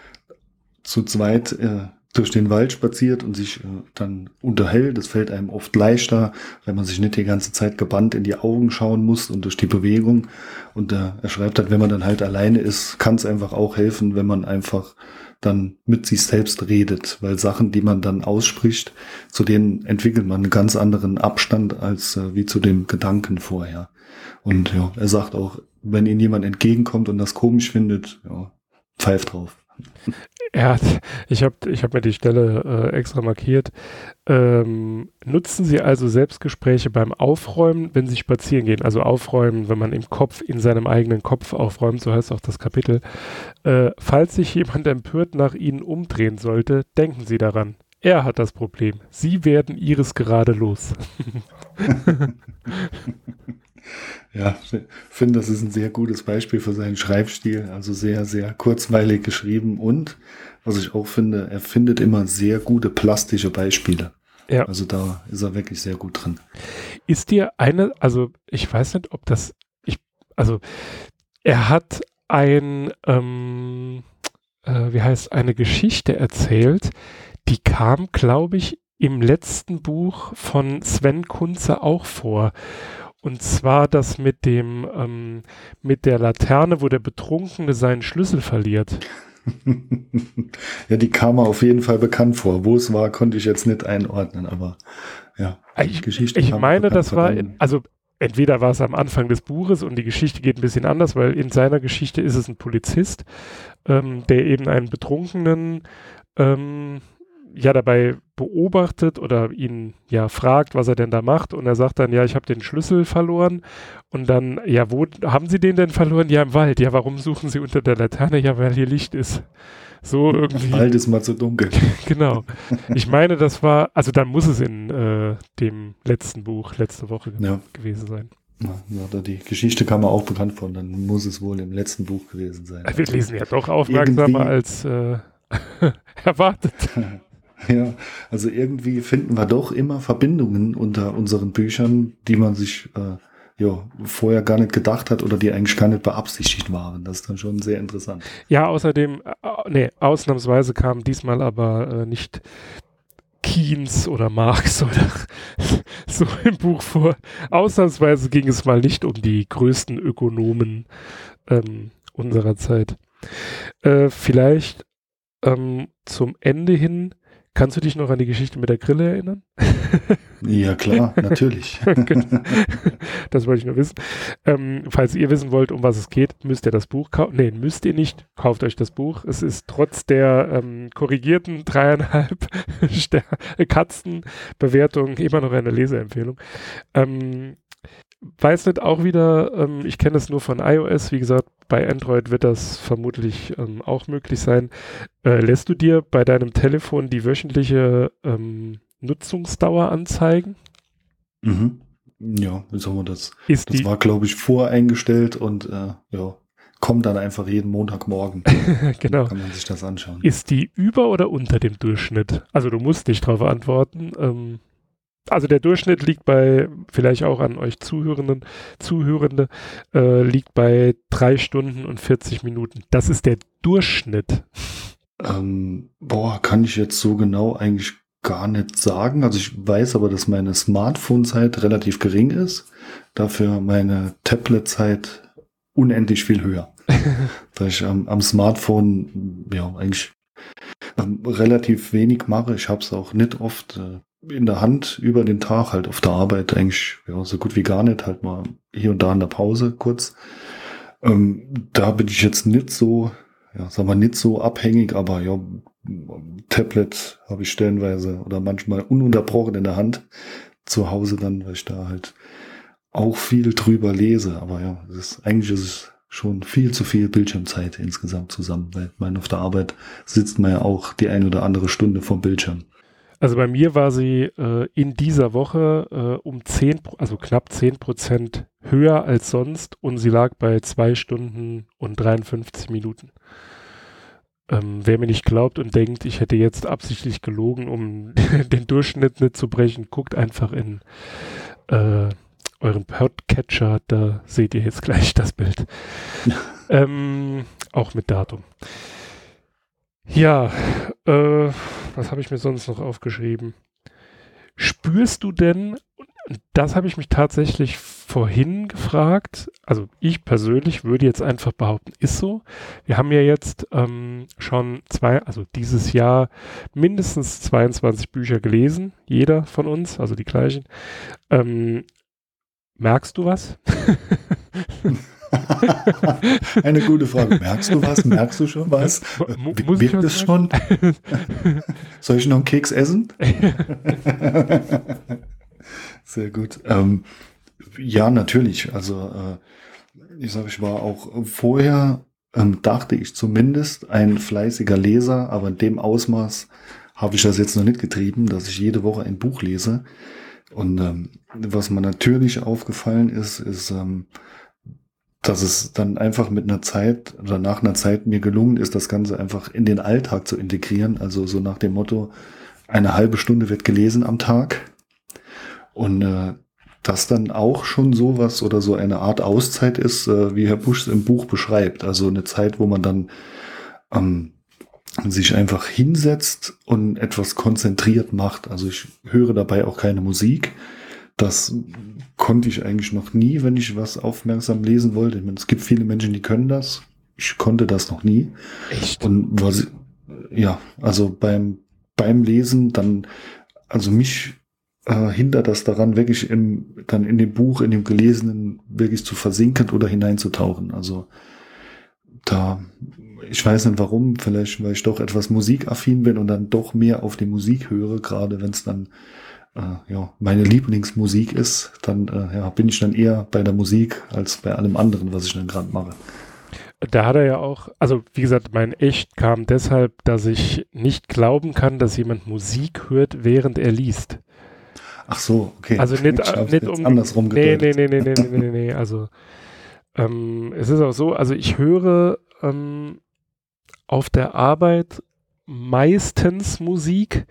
zu zweit äh, durch den Wald spaziert und sich äh, dann unterhält. Das fällt einem oft leichter, wenn man sich nicht die ganze Zeit gebannt in die Augen schauen muss und durch die Bewegung. Und äh, er schreibt halt, wenn man dann halt alleine ist, kann es einfach auch helfen, wenn man einfach dann mit sich selbst redet, weil Sachen, die man dann ausspricht, zu denen entwickelt man einen ganz anderen Abstand als äh, wie zu dem Gedanken vorher. Und ja, er sagt auch, wenn ihnen jemand entgegenkommt und das komisch findet, ja, pfeift drauf. Hat, ich habe ich hab mir die Stelle äh, extra markiert. Ähm, nutzen Sie also Selbstgespräche beim Aufräumen, wenn Sie spazieren gehen. Also aufräumen, wenn man im Kopf, in seinem eigenen Kopf aufräumt, so heißt auch das Kapitel. Äh, falls sich jemand empört nach Ihnen umdrehen sollte, denken Sie daran. Er hat das Problem. Sie werden Ihres gerade los. Ja, ich finde, das ist ein sehr gutes Beispiel für seinen Schreibstil. Also sehr, sehr kurzweilig geschrieben und, was ich auch finde, er findet immer sehr gute plastische Beispiele. Ja. Also da ist er wirklich sehr gut drin. Ist dir eine, also ich weiß nicht, ob das, ich, also er hat ein, ähm, äh, wie heißt, eine Geschichte erzählt, die kam, glaube ich, im letzten Buch von Sven Kunze auch vor. Und zwar das mit dem, ähm, mit der Laterne, wo der Betrunkene seinen Schlüssel verliert. ja, die kam mir auf jeden Fall bekannt vor. Wo es war, konnte ich jetzt nicht einordnen, aber ja. Ich, Geschichte ich meine, das war, also entweder war es am Anfang des Buches und die Geschichte geht ein bisschen anders, weil in seiner Geschichte ist es ein Polizist, ähm, der eben einen Betrunkenen ähm, ja dabei beobachtet oder ihn ja fragt, was er denn da macht und er sagt dann, ja, ich habe den Schlüssel verloren und dann, ja, wo haben Sie den denn verloren? Ja, im Wald. Ja, warum suchen Sie unter der Laterne? Ja, weil hier Licht ist. So irgendwie. Der Wald ist mal zu dunkel. genau. Ich meine, das war, also dann muss es in äh, dem letzten Buch letzte Woche ja. gewesen sein. Ja, die Geschichte kam mir auch bekannt vor, dann muss es wohl im letzten Buch gewesen sein. Wir lesen ja doch aufmerksamer als äh, erwartet. Ja, also irgendwie finden wir doch immer Verbindungen unter unseren Büchern, die man sich äh, ja, vorher gar nicht gedacht hat oder die eigentlich gar nicht beabsichtigt waren. Das ist dann schon sehr interessant. Ja, außerdem, äh, nee, ausnahmsweise kam diesmal aber äh, nicht Keynes oder Marx oder so im Buch vor. Ausnahmsweise ging es mal nicht um die größten Ökonomen ähm, unserer Zeit. Äh, vielleicht ähm, zum Ende hin Kannst du dich noch an die Geschichte mit der Grille erinnern? ja, klar, natürlich. das wollte ich nur wissen. Ähm, falls ihr wissen wollt, um was es geht, müsst ihr das Buch kaufen. Nee, müsst ihr nicht. Kauft euch das Buch. Es ist trotz der ähm, korrigierten dreieinhalb Katzenbewertung immer noch eine Leseempfehlung. Ähm, weiß nicht auch wieder, ähm, ich kenne es nur von iOS, wie gesagt, bei Android wird das vermutlich ähm, auch möglich sein. Äh, lässt du dir bei deinem Telefon die wöchentliche ähm, Nutzungsdauer anzeigen? Mhm. Ja, wie soll man das? Ist das war, glaube ich, voreingestellt und äh, ja, kommt dann einfach jeden Montagmorgen. genau. Kann man sich das anschauen. Ist die über oder unter dem Durchschnitt? Also du musst nicht darauf antworten. Ähm, also der Durchschnitt liegt bei, vielleicht auch an euch Zuhörenden, Zuhörende, äh, liegt bei drei Stunden und 40 Minuten. Das ist der Durchschnitt. Ähm, boah, kann ich jetzt so genau eigentlich gar nicht sagen. Also ich weiß aber, dass meine Smartphone-Zeit relativ gering ist. Dafür meine Tablet-Zeit unendlich viel höher. da ich ähm, am Smartphone ja eigentlich ähm, relativ wenig mache. Ich habe es auch nicht oft äh, in der Hand über den Tag, halt auf der Arbeit eigentlich ja, so gut wie gar nicht, halt mal hier und da in der Pause kurz. Ähm, da bin ich jetzt nicht so, ja, sag mal, nicht so abhängig, aber ja, Tablet habe ich stellenweise oder manchmal ununterbrochen in der Hand zu Hause dann, weil ich da halt auch viel drüber lese. Aber ja, ist, eigentlich ist es schon viel zu viel Bildschirmzeit insgesamt zusammen, weil man auf der Arbeit sitzt man ja auch die ein oder andere Stunde vom Bildschirm. Also bei mir war sie äh, in dieser Woche äh, um 10, also knapp 10 Prozent höher als sonst und sie lag bei zwei Stunden und 53 Minuten. Ähm, wer mir nicht glaubt und denkt, ich hätte jetzt absichtlich gelogen, um den Durchschnitt nicht zu brechen, guckt einfach in äh, euren Podcatcher, da seht ihr jetzt gleich das Bild. ähm, auch mit Datum. Ja, äh, was habe ich mir sonst noch aufgeschrieben? Spürst du denn, das habe ich mich tatsächlich vorhin gefragt, also ich persönlich würde jetzt einfach behaupten, ist so. Wir haben ja jetzt ähm, schon zwei, also dieses Jahr mindestens 22 Bücher gelesen, jeder von uns, also die gleichen. Ähm, merkst du was? Eine gute Frage. Merkst du was? Merkst du schon was? Muss Wirkt es schon? Soll ich noch einen Keks essen? Sehr gut. Ähm, ja, natürlich. Also äh, ich sage, ich war auch vorher, ähm, dachte ich zumindest, ein fleißiger Leser, aber in dem Ausmaß habe ich das jetzt noch nicht getrieben, dass ich jede Woche ein Buch lese. Und ähm, was mir natürlich aufgefallen ist, ist, ähm, dass es dann einfach mit einer Zeit oder nach einer Zeit mir gelungen ist, das Ganze einfach in den Alltag zu integrieren. Also so nach dem Motto, eine halbe Stunde wird gelesen am Tag. Und äh, das dann auch schon sowas oder so eine Art Auszeit ist, äh, wie Herr Busch es im Buch beschreibt. Also eine Zeit, wo man dann ähm, sich einfach hinsetzt und etwas konzentriert macht. Also ich höre dabei auch keine Musik. Das konnte ich eigentlich noch nie, wenn ich was aufmerksam lesen wollte. Ich meine, es gibt viele Menschen, die können das. Ich konnte das noch nie. Echt? Und was, ja, also beim, beim Lesen dann, also mich äh, hindert das daran, wirklich im, dann in dem Buch, in dem Gelesenen wirklich zu versinken oder hineinzutauchen. Also da, ich weiß nicht warum, vielleicht weil ich doch etwas musikaffin bin und dann doch mehr auf die Musik höre, gerade wenn es dann äh, ja, meine Lieblingsmusik ist, dann äh, ja, bin ich dann eher bei der Musik als bei allem anderen, was ich dann gerade mache. Da hat er ja auch, also wie gesagt, mein Echt kam deshalb, dass ich nicht glauben kann, dass jemand Musik hört, während er liest. Ach so, okay. Also nicht, nicht um. Andersrum nee, nee, nee, nee, nee, nee, nee, nee. Also ähm, es ist auch so, also ich höre ähm, auf der Arbeit meistens Musik,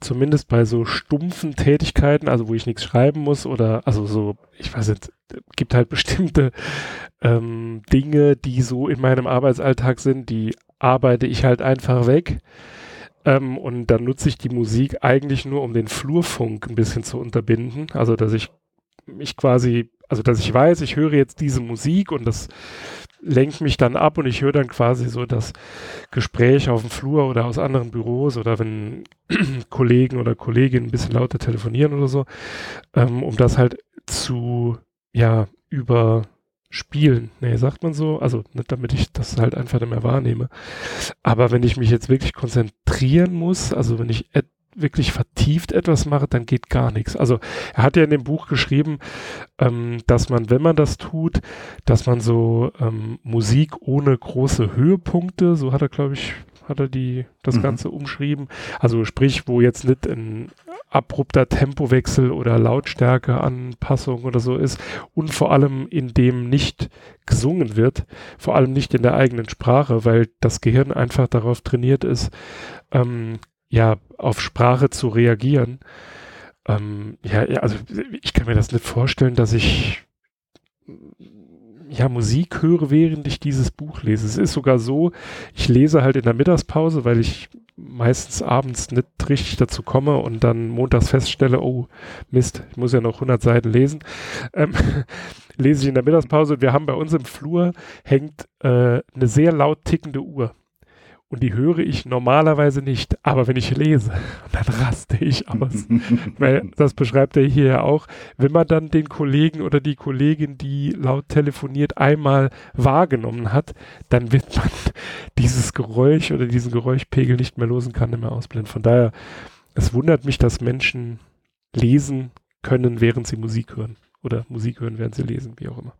zumindest bei so stumpfen Tätigkeiten, also wo ich nichts schreiben muss oder also so, ich weiß nicht, gibt halt bestimmte ähm, Dinge, die so in meinem Arbeitsalltag sind, die arbeite ich halt einfach weg. Ähm, und dann nutze ich die Musik eigentlich nur, um den Flurfunk ein bisschen zu unterbinden. Also, dass ich mich quasi, also dass ich weiß, ich höre jetzt diese Musik und das lenkt mich dann ab und ich höre dann quasi so das Gespräch auf dem Flur oder aus anderen Büros oder wenn Kollegen oder Kolleginnen ein bisschen lauter telefonieren oder so, ähm, um das halt zu, ja, überspielen. Nee, sagt man so. Also nicht damit ich das halt einfach nicht mehr wahrnehme. Aber wenn ich mich jetzt wirklich konzentrieren muss, also wenn ich wirklich vertieft etwas mache, dann geht gar nichts. Also er hat ja in dem Buch geschrieben, ähm, dass man, wenn man das tut, dass man so ähm, Musik ohne große Höhepunkte, so hat er, glaube ich, hat er die, das mhm. Ganze umschrieben. Also sprich, wo jetzt nicht ein abrupter Tempowechsel oder Lautstärkeanpassung oder so ist und vor allem in dem nicht gesungen wird, vor allem nicht in der eigenen Sprache, weil das Gehirn einfach darauf trainiert ist, ähm, ja, auf Sprache zu reagieren. ähm, ja, also ich kann mir das nicht vorstellen, dass ich ja, Musik höre, während ich dieses Buch lese. Es ist sogar so, ich lese halt in der Mittagspause, weil ich meistens abends nicht richtig dazu komme und dann montags feststelle, oh Mist, ich muss ja noch 100 Seiten lesen, ähm, lese ich in der Mittagspause. Wir haben bei uns im Flur hängt äh, eine sehr laut tickende Uhr. Und die höre ich normalerweise nicht, aber wenn ich lese, dann raste ich aus. Weil das beschreibt er hier ja auch. Wenn man dann den Kollegen oder die Kollegin, die laut telefoniert, einmal wahrgenommen hat, dann wird man dieses Geräusch oder diesen Geräuschpegel nicht mehr los und kann nicht mehr ausblenden. Von daher, es wundert mich, dass Menschen lesen können, während sie Musik hören. Oder Musik hören, während sie lesen, wie auch immer.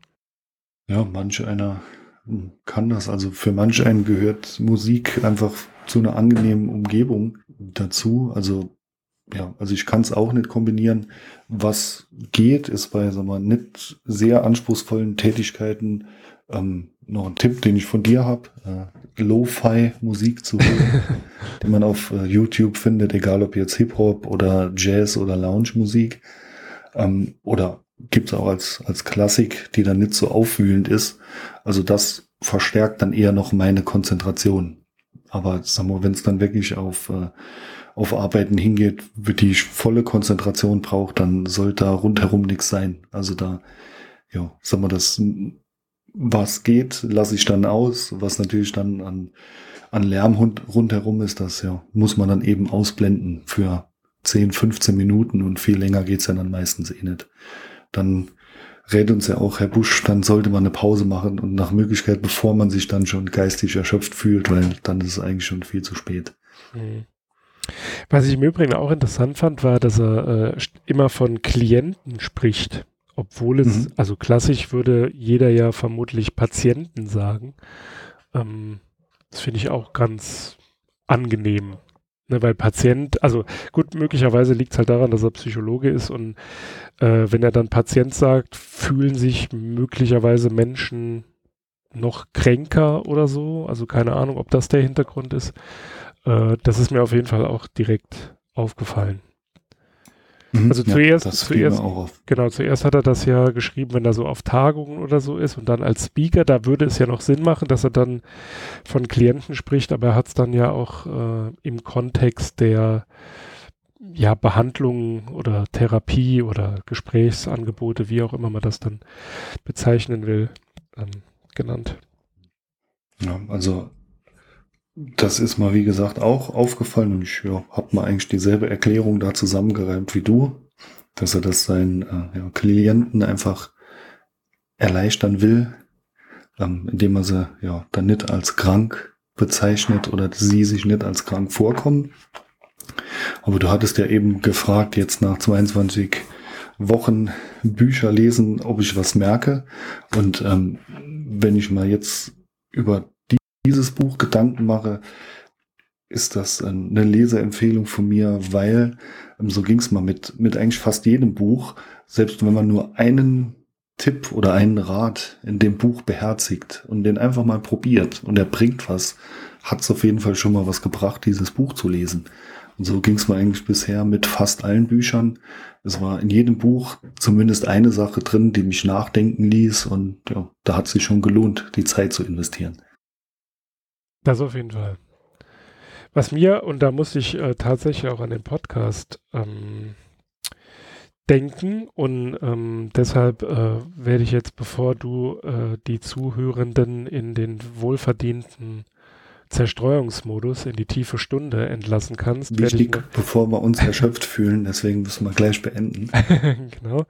Ja, manch einer kann das. Also für manch einen gehört Musik einfach zu einer angenehmen Umgebung dazu. Also ja, also ich kann es auch nicht kombinieren. Was geht, ist bei sagen wir, nicht sehr anspruchsvollen Tätigkeiten ähm, noch ein Tipp, den ich von dir habe, äh, Lo-Fi-Musik zu hören, den man auf äh, YouTube findet, egal ob jetzt Hip-Hop oder Jazz oder Lounge-Musik. Ähm, oder gibt's auch als, als Klassik, die dann nicht so aufwühlend ist. Also das verstärkt dann eher noch meine Konzentration. Aber sagen wir, wenn es dann wirklich auf, äh, auf Arbeiten hingeht, die ich volle Konzentration brauche, dann sollte da rundherum nichts sein. Also da, ja, sagen wir, das, was geht, lasse ich dann aus. Was natürlich dann an, an Lärm rundherum ist, das ja, muss man dann eben ausblenden für 10, 15 Minuten und viel länger geht's ja dann meistens eh nicht dann rät uns ja auch Herr Busch, dann sollte man eine Pause machen und nach Möglichkeit, bevor man sich dann schon geistig erschöpft fühlt, weil dann ist es eigentlich schon viel zu spät. Mhm. Was ich im Übrigen auch interessant fand, war, dass er äh, immer von Klienten spricht, obwohl es, mhm. also klassisch würde jeder ja vermutlich Patienten sagen. Ähm, das finde ich auch ganz angenehm. Ne, weil Patient, also gut, möglicherweise liegt es halt daran, dass er Psychologe ist und äh, wenn er dann Patient sagt, fühlen sich möglicherweise Menschen noch kränker oder so. Also keine Ahnung, ob das der Hintergrund ist. Äh, das ist mir auf jeden Fall auch direkt aufgefallen. Mhm, also zuerst, ja, zuerst genau, zuerst hat er das ja geschrieben, wenn er so auf Tagungen oder so ist und dann als Speaker, da würde es ja noch Sinn machen, dass er dann von Klienten spricht, aber er hat es dann ja auch äh, im Kontext der ja, Behandlung oder Therapie oder Gesprächsangebote, wie auch immer man das dann bezeichnen will, ähm, genannt. Ja, also das ist mal, wie gesagt, auch aufgefallen und ich ja, habe mal eigentlich dieselbe Erklärung da zusammengereimt wie du, dass er das seinen äh, ja, Klienten einfach erleichtern will, ähm, indem er sie ja dann nicht als krank bezeichnet oder sie sich nicht als krank vorkommen. Aber du hattest ja eben gefragt, jetzt nach 22 Wochen Bücher lesen, ob ich was merke. Und ähm, wenn ich mal jetzt über dieses Buch Gedanken mache, ist das eine Leseempfehlung von mir, weil ähm, so ging es mal mit, mit eigentlich fast jedem Buch, selbst wenn man nur einen Tipp oder einen Rat in dem Buch beherzigt und den einfach mal probiert und er bringt was, hat es auf jeden Fall schon mal was gebracht, dieses Buch zu lesen. Und so ging es mir eigentlich bisher mit fast allen Büchern. Es war in jedem Buch zumindest eine Sache drin, die mich nachdenken ließ und ja, da hat sich schon gelohnt, die Zeit zu investieren. Das auf jeden Fall. Was mir, und da muss ich äh, tatsächlich auch an den Podcast ähm, denken und ähm, deshalb äh, werde ich jetzt, bevor du äh, die Zuhörenden in den wohlverdienten Zerstreuungsmodus in die tiefe Stunde entlassen kannst. Wichtig, bevor wir uns erschöpft fühlen, deswegen müssen wir gleich beenden. genau.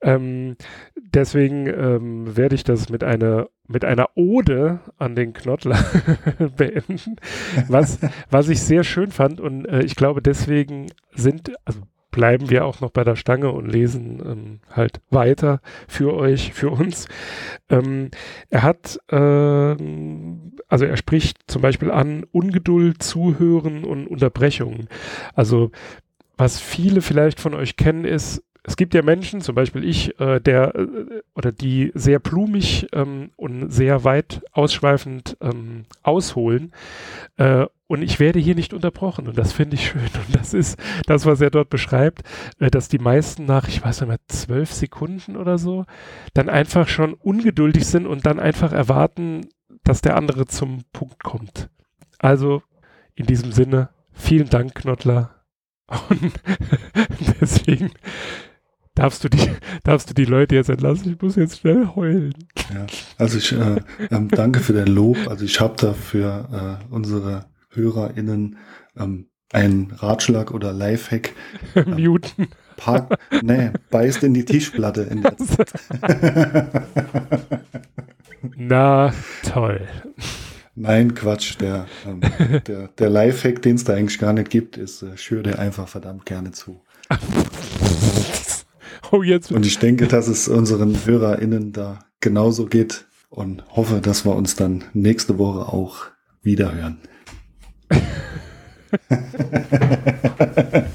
Ähm, deswegen ähm, werde ich das mit einer mit einer Ode an den Knottler beenden, was, was ich sehr schön fand und äh, ich glaube deswegen sind, also bleiben wir auch noch bei der Stange und lesen ähm, halt weiter für euch, für uns. Ähm, er hat, äh, also er spricht zum Beispiel an Ungeduld, Zuhören und Unterbrechungen. Also was viele vielleicht von euch kennen ist, es gibt ja Menschen, zum Beispiel ich, äh, der äh, oder die sehr plumig ähm, und sehr weit ausschweifend ähm, ausholen. Äh, und ich werde hier nicht unterbrochen und das finde ich schön. Und das ist das, was er dort beschreibt, äh, dass die meisten nach, ich weiß nicht mehr, zwölf Sekunden oder so, dann einfach schon ungeduldig sind und dann einfach erwarten, dass der andere zum Punkt kommt. Also in diesem Sinne, vielen Dank, Knottler. Und deswegen darfst du die, darfst du die Leute jetzt entlassen. Ich muss jetzt schnell heulen. Ja, also ich äh, ähm, danke für dein Lob. Also ich habe da für äh, unsere HörerInnen ähm, einen Ratschlag oder Lifehack. Muten. Park, nee, beißt in die Tischplatte in der Zeit. Na, toll. Nein, Quatsch. Der, ähm, der, der Lifehack, den es da eigentlich gar nicht gibt, ist, äh, schür dir einfach verdammt gerne zu. Oh, jetzt. Und ich denke, dass es unseren HörerInnen da genauso geht und hoffe, dass wir uns dann nächste Woche auch wiederhören.